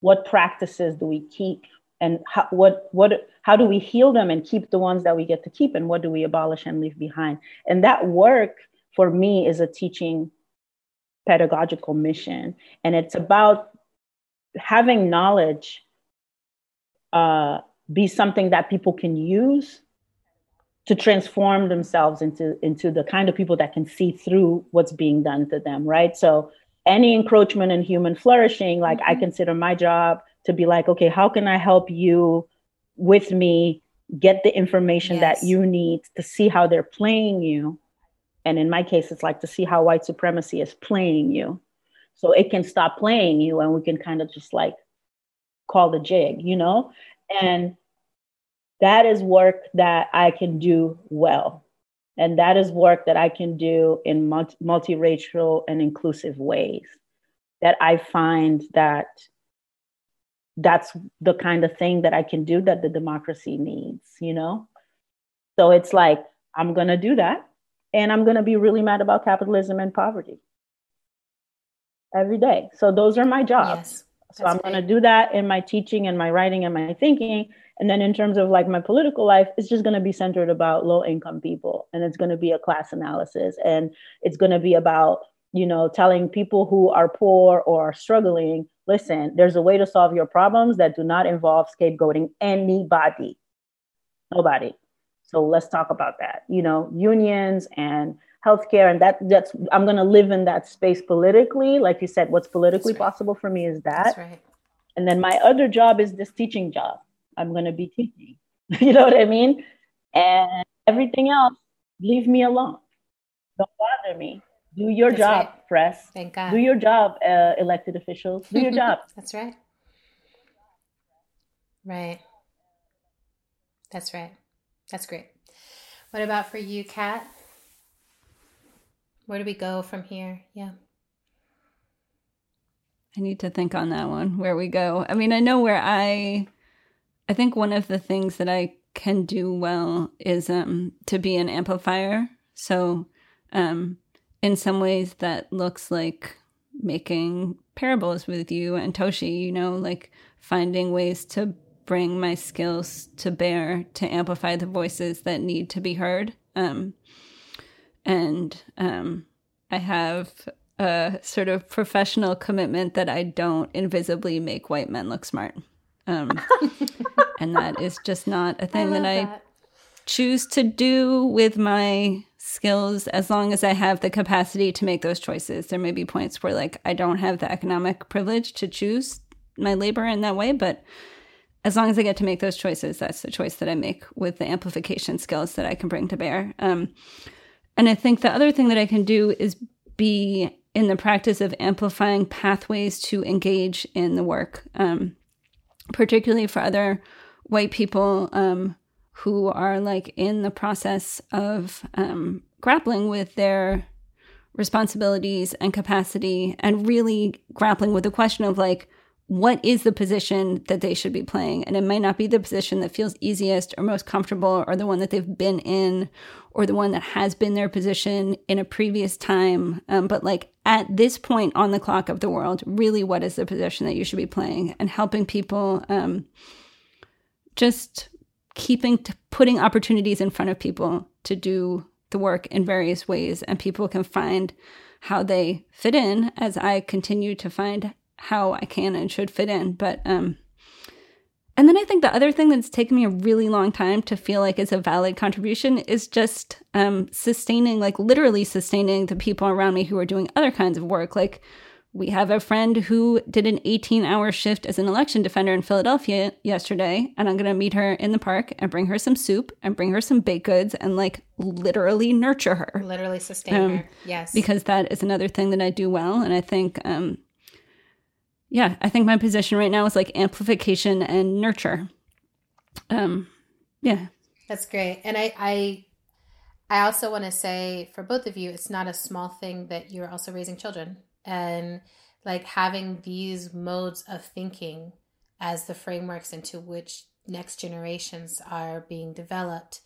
What practices do we keep? And how, what, what, how do we heal them and keep the ones that we get to keep? And what do we abolish and leave behind? And that work for me is a teaching pedagogical mission. And it's about having knowledge uh, be something that people can use to transform themselves into, into the kind of people that can see through what's being done to them, right? So any encroachment in human flourishing, like I mm-hmm. consider my job to be like, okay, how can I help you with me get the information Yes. that you need to see how they're playing you? And in my case, it's like to see how white supremacy is playing you. So it can stop playing you and we can kind of just like call the jig, you know? And that is work that I can do well. And that is work that I can do in multi- multiracial and inclusive ways. That I find that that's the kind of thing that I can do that the democracy needs, you know? So it's like, I'm going to do that. And I'm going to be really mad about capitalism and poverty every day. So those are my jobs. Yes. So That's I'm going to do that in my teaching and my writing and my thinking. And then in terms of like my political life, it's just going to be centered about low income people. And it's going to be a class analysis. And it's going to be about, you know, telling people who are poor or are struggling, listen, there's a way to solve your problems that do not involve scapegoating anybody. Nobody. So let's talk about that. You know, unions and healthcare and that that's I'm going to live in that space politically. Like you said, what's politically right. possible for me is that. That's right. And then my other job is this teaching job. I'm going to be teaching. you know what I mean? And everything else, leave me alone. Don't bother me. Do your That's job, right. press. Thank God. Do your job, uh, elected officials. Do your job. That's right. Right. That's right. That's great. What about for you, Kat? Where do we go from here? Yeah. I need to think on that one where we go. I mean, I know where I I think one of the things that I can do well is um to be an amplifier. So um in some ways that looks like making parables with you and Toshi, you know, like finding ways to bring my skills to bear to amplify the voices that need to be heard. Um and um I have a sort of professional commitment that I don't invisibly make white men look smart. Um, and that is just not a thing love that I that. choose to do with my skills as long as I have the capacity to make those choices. There may be points where like I don't have the economic privilege to choose my labor in that way, but as long as I get to make those choices, that's the choice that I make with the amplification skills that I can bring to bear. Um, and I think the other thing that I can do is be in the practice of amplifying pathways to engage in the work, um, particularly for other white people um, who are like in the process of um, grappling with their responsibilities and capacity and really grappling with the question of like, what is the position that they should be playing? And it might not be the position that feels easiest or most comfortable or the one that they've been in or the one that has been their position in a previous time. Um, but like at this point on the clock of the world, really, what is the position that you should be playing and helping people um, just keeping, t- putting opportunities in front of people to do the work in various ways. And people can find how they fit in as I continue to find how I can and should fit in. But um and then I think the other thing that's taken me a really long time to feel like is a valid contribution is just um sustaining like literally sustaining the people around me who are doing other kinds of work. Like we have a friend who did an 18 hour shift as an election defender in Philadelphia yesterday, and I'm going to meet her in the park and bring her some soup and bring her some baked goods and like literally nurture her Literally sustain Um, her. Yes. because that is another thing that I do well. And I think, um, yeah, I think my position right now is like amplification and nurture. Um, yeah, That's great. And I I I also want to say for both of you, it's not a small thing that you're also raising children and like having these modes of thinking as the frameworks into which next generations are being developed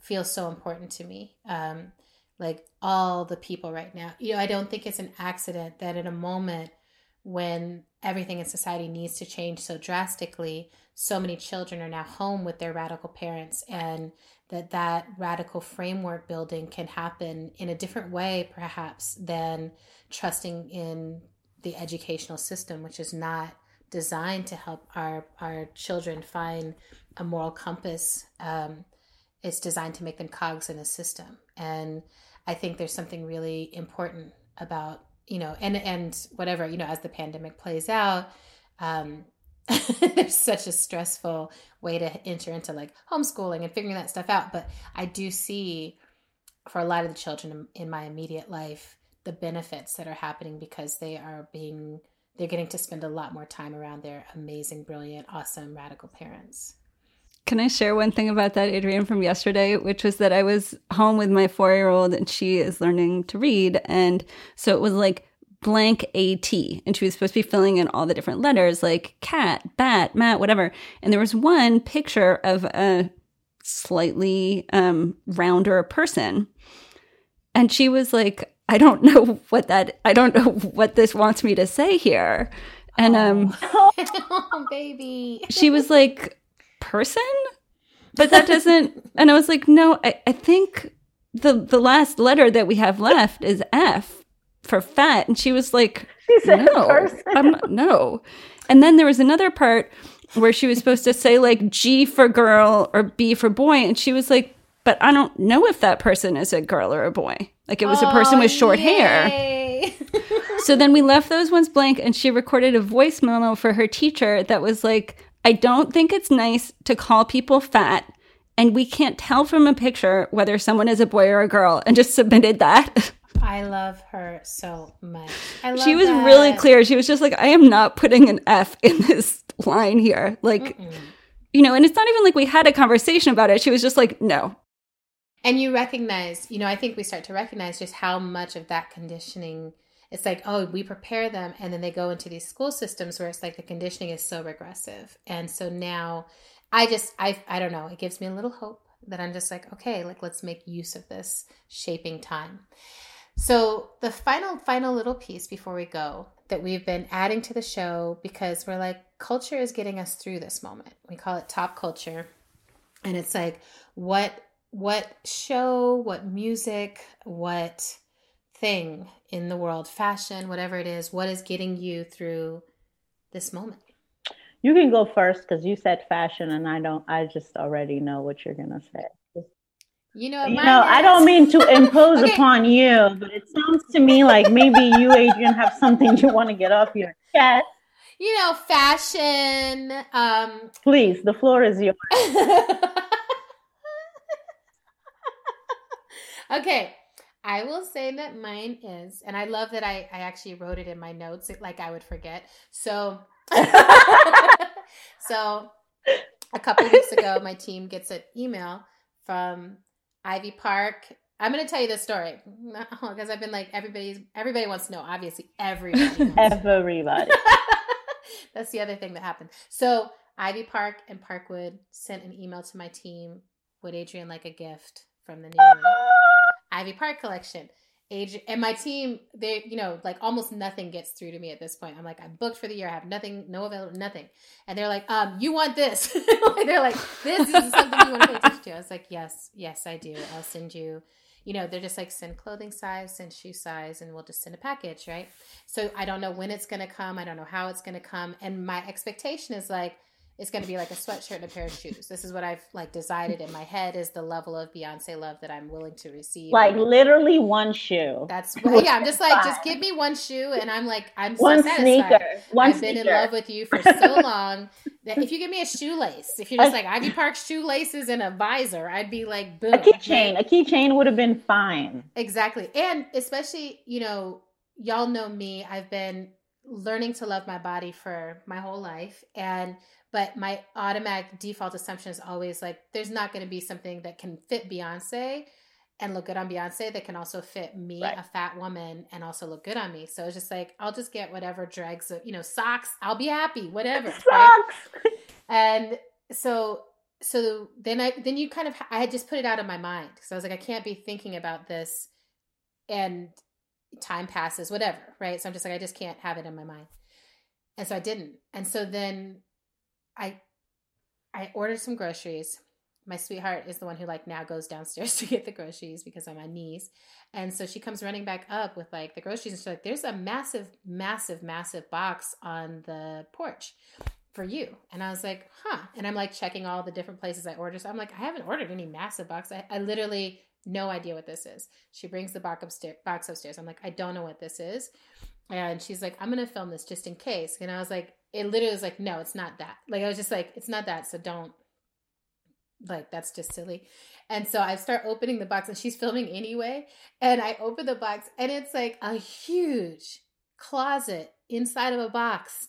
feels so important to me. Um, like all the people right now, you know, I don't think it's an accident that in a moment when everything in society needs to change so drastically, so many children are now home with their radical parents and that that radical framework building can happen in a different way perhaps than trusting in the educational system which is not designed to help our our children find a moral compass um, it's designed to make them cogs in a system. And i think there's something really important about you know and and whatever you know as the pandemic plays out um there's such a stressful way to enter into like homeschooling and figuring that stuff out. But i do see for a lot of the children in, in my immediate life the benefits that are happening because they are being they're getting to spend a lot more time around their amazing brilliant awesome radical parents Can I share one thing about that, Adrienne, from yesterday, which was that I was home with my four year old and she is learning to read. And so it was like blank AT. And she was supposed to be filling in all the different letters like cat, bat, mat, whatever. And there was one picture of a slightly um, rounder person. And she was like, I don't know what that, I don't know what this wants me to say here. And um, oh baby she was like, person? But that doesn't, and I was like, no, I, I think the, the last letter that we have left is F for fat. And she was like, She said no, not, no. And then there was another part where she was supposed to say like G for girl or B for boy. And she was like, but I don't know if that person is a girl or a boy. Like it was a person with oh, short hair. hair So then we left those ones blank, and she recorded a voice memo for her teacher that was like, I don't think it's nice to call people fat, and we can't tell from a picture whether someone is a boy or a girl, and just submitted that. I love her so much. I love she was that. really clear. She was just like, I am not putting an F in this line here. Like, you know, and it's not even like we had a conversation about it. She was just like, no. And you recognize, you know, I think we start to recognize just how much of that conditioning it's like oh we prepare them and then they go into these school systems where it's like the conditioning is so regressive. And so now i just i i don't know it gives me a little hope that i'm just like okay like let's make use of this shaping time. So the final final little piece before we go that we've been adding to the show because we're like culture is getting us through this moment. We call it top culture. And it's like what what show what music what thing in the world, fashion, whatever it is, what is getting you through this moment? You can go first because you said fashion, and I don't. I just already know what you're gonna say. You know, you know, I don't mean to impose okay. upon you, but it sounds to me like maybe you, Adrienne, have something you want to get off your chest. You know, fashion. Um, Please, the floor is yours. okay, I will say that mine is, and I love that I, I actually wrote it in my notes, like I would forget. So, so a couple weeks ago, my team gets an email from Ivy Park. I'm going to tell you this story because I've been like everybody's everybody wants to know. Obviously, everybody. everybody. That's the other thing that happened. So Ivy Park and Parkwood sent an email to my team. Would Adrienne like a gift from the new? Ivy Park collection. Age and my team, they, you know, like almost nothing gets through to me at this point. I'm like, I'm booked for the year. I have nothing, no available, nothing. And they're like, um, you want this? they're like, this is something you want to pay attention to. I was like, yes, yes, I do. I'll send you. You know, they're just like send clothing size, send shoe size, and we'll just send a package, right? So I don't know when it's going to come. I don't know how it's going to come. And my expectation is like, it's going to be like a sweatshirt and a pair of shoes. This is what I've like decided in my head is the level of Beyonce love that I'm willing to receive. Like literally one shoe. That's yeah. I'm just like, just give me one shoe, and I'm like, I'm so one satisfied. Sneaker. One I've been in love with you for so long that if you give me a shoelace, if you're just like Ivy Park shoelaces and a visor, I'd be like, boom. A keychain. A keychain would have been fine. Exactly, and especially you know, y'all know me. I've been learning to love my body for my whole life, and but my automatic default assumption is always like there's not going to be something that can fit Beyonce and look good on Beyonce that can also fit me, right. a fat woman, and also look good on me. So it's just like I'll just get whatever dregs of you know socks. I'll be happy, whatever. Socks. Right? and so so then I then you kind of I had just put it out of my mind because I was like I can't be thinking about this and time passes, whatever, right? So I'm just like I just can't have it in my mind, and so I didn't. And so then I I ordered some groceries. My sweetheart is the one who like now goes downstairs to get the groceries because I'm on knees. And so she comes running back up with like the groceries and she's like, there's a massive, massive, massive box on the porch for you. And I was like, huh. And I'm like checking all the different places I ordered. So I'm like, I haven't ordered any massive box. I, I literally no idea what this is. She brings the box upstairs box upstairs. I'm like, I don't know what this is. And she's like, I'm gonna film this just in case. And I was like, it literally was like, no, it's not that. Like I was just like, it's not that, so don't like that's just silly. And so I start opening the box and she's filming anyway. And I open the box and it's like a huge closet inside of a box,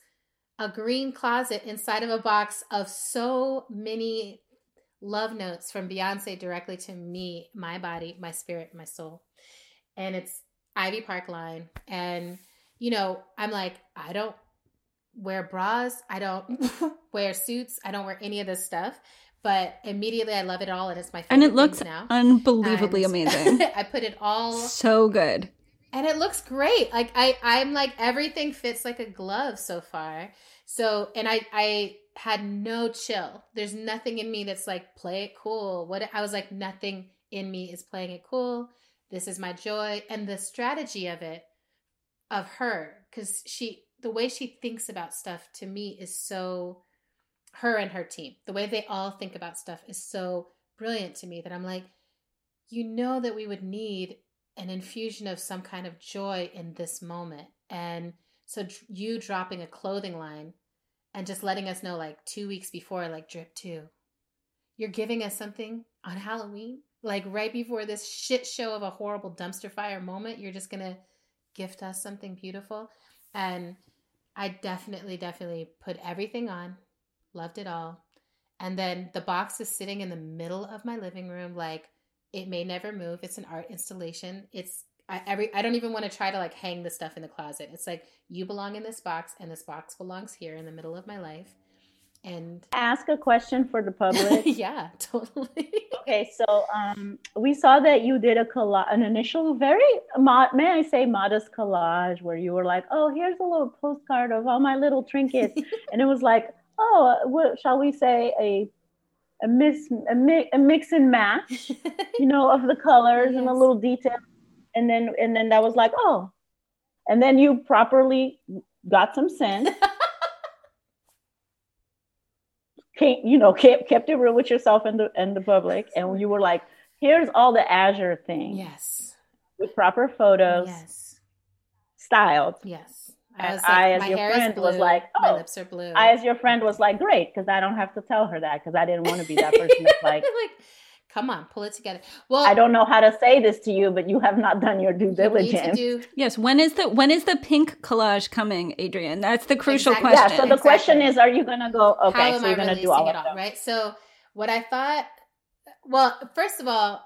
a green closet inside of a box of so many love notes from Beyonce directly to me, my body, my spirit, my soul. And it's Ivy Park line. And, you know, I'm like, I don't wear bras. I don't wear suits. I don't wear any of this stuff. But immediately, I love it all, and it's my favorite. And it looks now. unbelievably and amazing. I put it all so good, and it looks great. Like I, I'm like everything fits like a glove so far. So, and I, I had no chill. There's nothing in me that's like play it cool. What I was like, nothing in me is playing it cool. This is my joy, and the strategy of it, of her, because she the way she thinks about stuff to me is so her and her team. The way they all think about stuff is so brilliant to me that I'm like, you know that we would need an infusion of some kind of joy in this moment. And so you dropping a clothing line and just letting us know like 2 weeks before like drip 2. You're giving us something on Halloween, like right before this shit show of a horrible dumpster fire moment, you're just to gift us something beautiful. And I definitely, definitely put everything on, loved it all. And then the box is sitting in the middle of my living room, like it may never move. It's an art installation. It's I, every I don't even want to try to like hang the stuff in the closet. It's like you belong in this box, and this box belongs here in the middle of my life. And Ask a question for the public. yeah, totally. okay, so um, we saw that you did a collage, an initial, very mo- may I say, modest collage, where you were like, "Oh, here's a little postcard of all my little trinkets," and it was like, "Oh, what shall we say a a miss a, mi- a mix and match, you know, of the colors and the little detail," and then and then that was like, "Oh," and then you properly got some sense. You know, kept kept it real with yourself and the and the public, and you were like, "Here's all the Azure thing yes, with proper photos, yes, styled." yes. And was I, as my your friend, blue, was like, my "Oh." lips are blue. I, as your friend, was like, "Great," because I don't have to tell her that because I didn't want to be that person that's like, like, come on, pull it together. Well, "I don't know how to say this to you, but you have not done your due you diligence." do Yes. When is the when is the pink collage coming, Adrienne? That's the crucial Exactly. yeah. question. So the question is, are you gonna go? Okay, how am so I you're gonna do all it of them. right? So what I thought, well, first of all,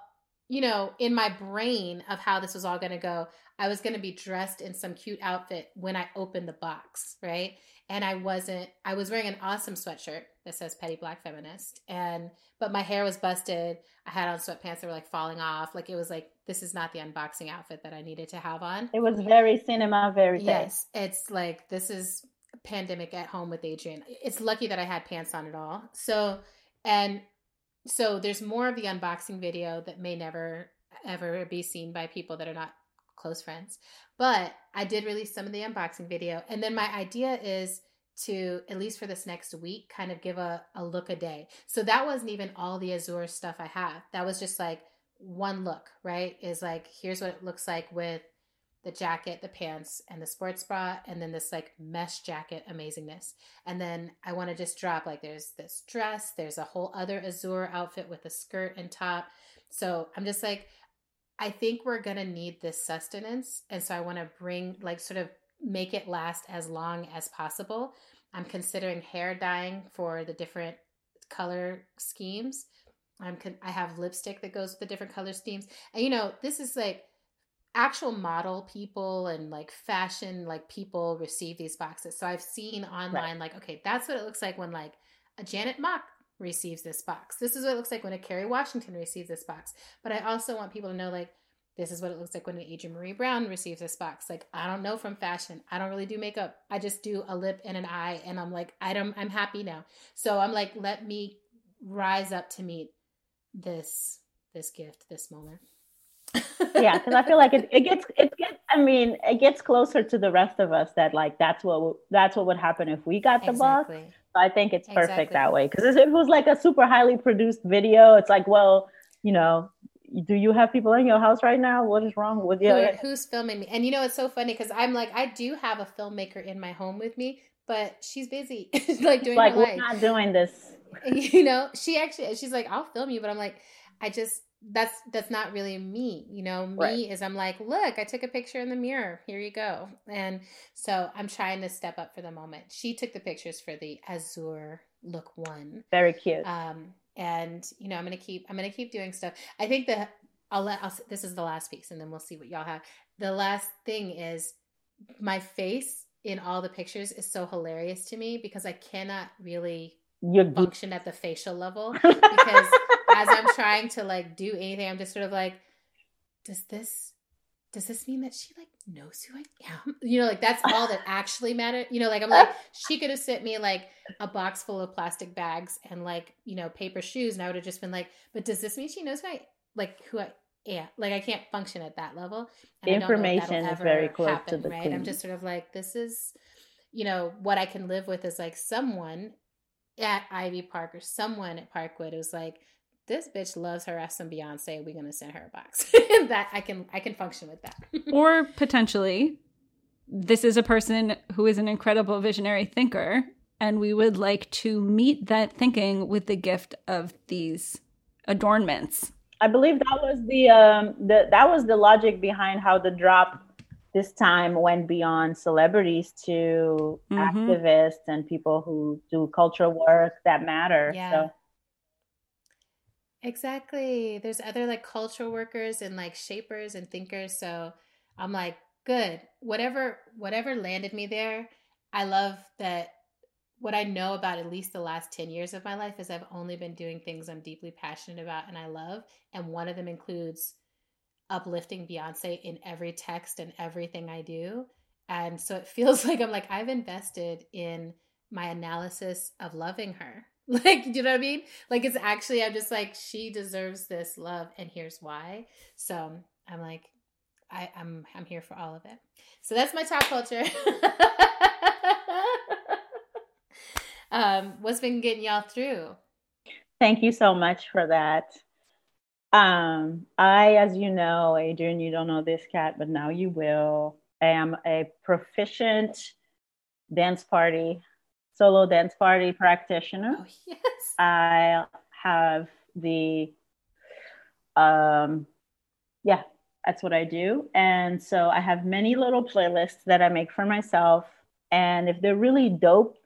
you know, in my brain of how this was all going to go, I was going to be dressed in some cute outfit when I opened the box, right? And I wasn't. I was wearing an awesome sweatshirt that says "Petty Black Feminist," and but my hair was busted. I had on sweatpants that were like falling off. Like it was like this is not the unboxing outfit that I needed to have on. It was very cinema, very Yes, it's like this is pandemic at home with Adrienne. It's lucky that I had pants on at all. So, and so there's more of the unboxing video that may never ever be seen by people that are not close friends. But I did release some of the unboxing video. And then my idea is to, at least for this next week, kind of give a, a look a day. So that wasn't even all the Azure stuff I have. That was just like one look, right? Is like, here's what it looks like with the jacket, the pants, and the sports bra, and then this like mesh jacket amazingness. And then I want to just drop like there's this dress, there's a whole other Azure outfit with a skirt and top. So I'm just like, I think we're gonna need this sustenance. And so I want to bring like sort of make it last as long as possible. I'm considering hair dyeing for the different color schemes. I'm con- I have lipstick that goes with the different color schemes. And you know, this is like actual model people and like fashion like people receive these boxes. So I've seen online like okay, that's what it looks like when like a Janet Mock receives this box. This is what it looks like when a Kerry Washington receives this box. But I also want people to know like this is what it looks like when an Adrienne Maree Brown receives this box. Like I don't know from fashion. I don't really do makeup. I just do a lip and an eye and I'm like I don't I'm happy now. So I'm like let me rise up to meet this this gift, this moment. Yeah because i feel like it, it gets it gets i mean it gets closer to the rest of us that like that's what that's what would happen if we got the box exactly. so i think it's perfect Exactly. that way because if it was like a super highly produced video it's like well you know do you have people in your house right now what is wrong with you Who- who's filming me? And you know, it's so funny because I'm like, I do have a filmmaker in my home with me, but she's busy, like doing like we're life. not doing this you know, she actually, she's like, I'll film you, but I'm like, I just that's that's not really me. You know, me Right. is I'm like, look, I took a picture in the mirror. Here you go. And so I'm trying to step up for the moment. She took the pictures for the Azure look one. very cute um and you know i'm gonna keep i'm gonna keep doing stuff i think that i'll let I'll, this is the last piece and then we'll see what y'all have the last thing is my face in all the pictures is so hilarious to me because i cannot really you're function at the facial level because as i'm trying to like do anything i'm just sort of like does this does this mean that she like knows who I am? You know, like that's all that actually mattered. You know, like I'm like she could have sent me like a box full of plastic bags and like you know paper shoes, and I would have just been like, but does this mean she knows who I like who I am? Like I can't function at that level. The I know information is very close to the right? I'm just sort of like this is, you know, what I can live with is like someone at Ivy Park or someone at Parkwood It was like, this bitch loves her ass some Beyonce. We're gonna send her a box. that I can I can function with that. or potentially this is a person who is an incredible visionary thinker and we would like to meet that thinking with the gift of these adornments I believe that was the um the that was the logic behind how the drop this time went beyond celebrities to Mhm. activists and people who do cultural work that matter. Yeah. So Exactly. There's other like cultural workers and like shapers and thinkers. So I'm like, good. Whatever whatever landed me there, I love that what I know about at least the last 10 years of my life is I've only been doing things I'm deeply passionate about and I love. And one of them includes uplifting Beyonce in every text and everything I do. And so it feels like I'm like, I've invested in my analysis of loving her. Like, you know what I mean? Like, it's actually, I'm just like, she deserves this love, and here's why. So I'm like, I, I'm I'm here for all of it. So that's my top culture. um, what's been getting y'all through? Thank you so much for that. Um, I, as you know, Adrienne, you don't know this cat, but now you will. I am a proficient dance party, solo dance party practitioner. Oh yes. I have the, um, yeah, that's what I do. And so I have many little playlists that I make for myself. And if they're really dope,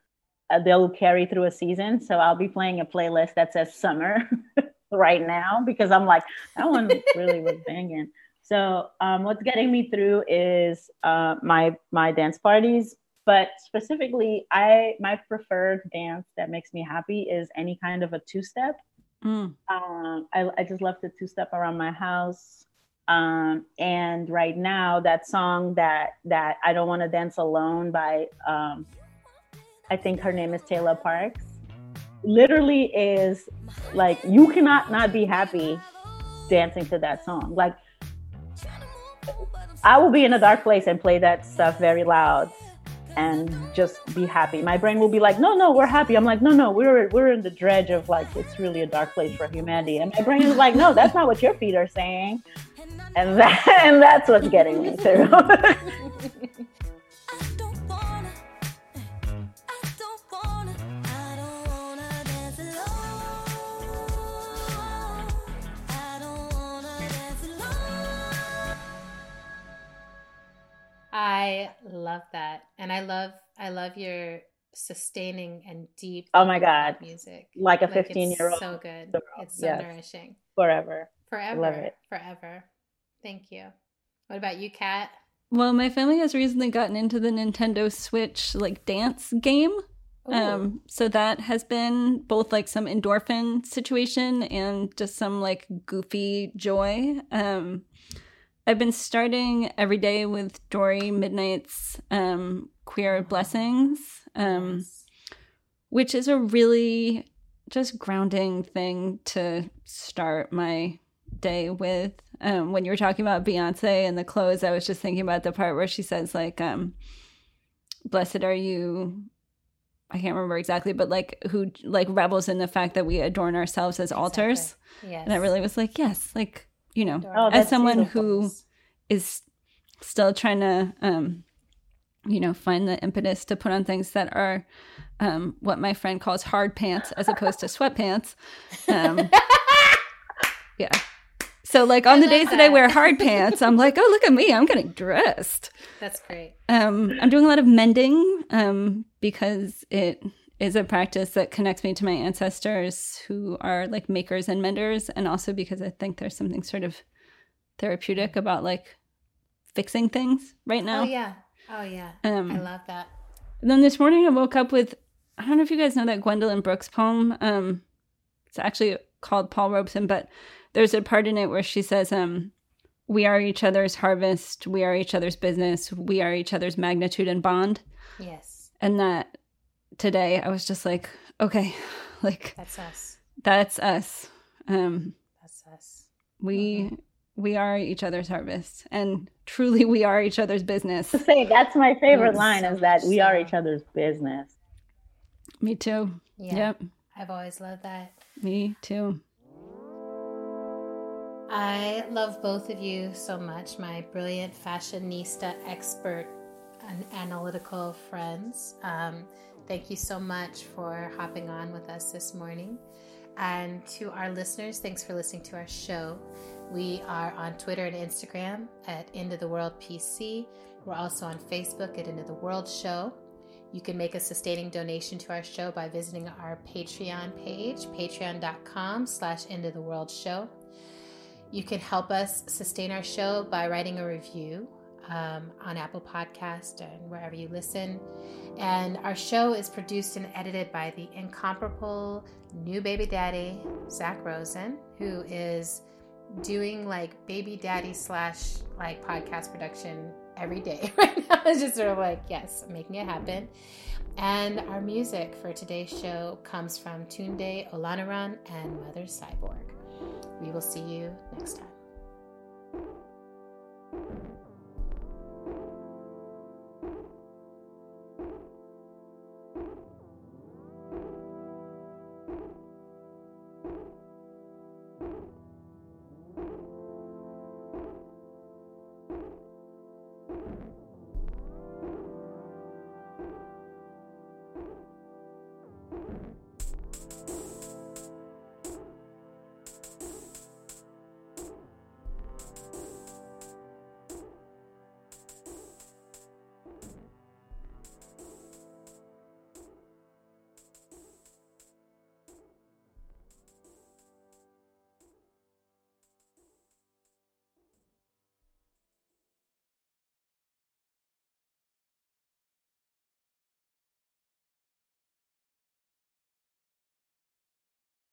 uh, they'll carry through a season. So I'll be playing a playlist that says summer right now because I'm like, that one really was banging. So um, what's getting me through is uh, my my dance parties, but specifically, I my preferred dance that makes me happy is any kind of a two step. Mm. Um, I, I just love to two step around my house. Um, and right now, that song that that I don't want to dance alone by um, I think her name is Taylor Parks. Literally is like you cannot not be happy dancing to that song. Like I will be in a dark place and play that stuff very loud and just be happy. My brain will be like, "No, no, we're happy." I'm like, "No, no, we're we're in the dredge of like it's really a dark place for humanity." And my brain is like, "No, that's not what your feet are saying." And that and that's what's getting me through. I love that. And I love I love your sustaining and deep Oh my God. music. like a 15 it's year old So good. girl. It's so Yes. nourishing. forever. Forever. it. Forever. Thank you. What about you, Kat? Well, my family has recently gotten into the Nintendo Switch like dance game. Um, so that has been both like some endorphin situation and just some like goofy joy. Um, I've been starting every day with Dori Midnight's um, Queer Blessings, um, Yes. which is a really just grounding thing to start my day with. Um, when you were talking about Beyonce and the clothes, I was just thinking about the part where she says like, um, "Blessed are you." I can't remember exactly, but like who like revels in the fact that we adorn ourselves as altars, Exactly. Yes. and I really was like, yes, like you know, Oh, as someone beautiful. who is still trying to um you know find the impetus to put on things that are um what my friend calls hard pants as opposed to sweatpants um yeah so like on I the days that i wear hard pants i'm like oh look at me i'm getting dressed That's great. um i'm doing a lot of mending um because it is a practice that connects me to my ancestors who are like makers and menders and also because i think there's something sort of therapeutic about like fixing things right now Oh yeah. Oh yeah. um I love that. and then this morning I woke up with I don't know if you guys know that Gwendolyn Brooks poem. Um, it's actually called Paul Robeson, but there's a part in it where she says, um, "We are each other's harvest. We are each other's business. We are each other's magnitude and bond." Yes. And that today I was just like, okay, like That's us. that's us. Um, That's us. we we are each other's harvest, and truly we are each other's business. To say that's my favorite Yes, line so is that much we are each other's business. Me too. Yeah. Yep. I've always loved that. Me too. I love both of you so much, my brilliant fashionista expert and analytical friends. Um, thank you so much for hopping on with us this morning. And to our listeners, thanks for listening to our show. We are on Twitter and Instagram at End of the World PC. We're also on Facebook at End of the World Show. You can make a sustaining donation to our show by visiting our Patreon page, patreon.com slash End of the World Show. You can help us sustain our show by writing a review. Um, on Apple Podcast and wherever you listen. And our show is produced and edited by the incomparable new baby daddy, Zak Rosen, who is doing like baby daddy slash like podcast production every day right now. It's just sort of like, yes, making it happen. And our music for today's show comes from Tunde Olaniran and Mother Cyborg. We will see you next time.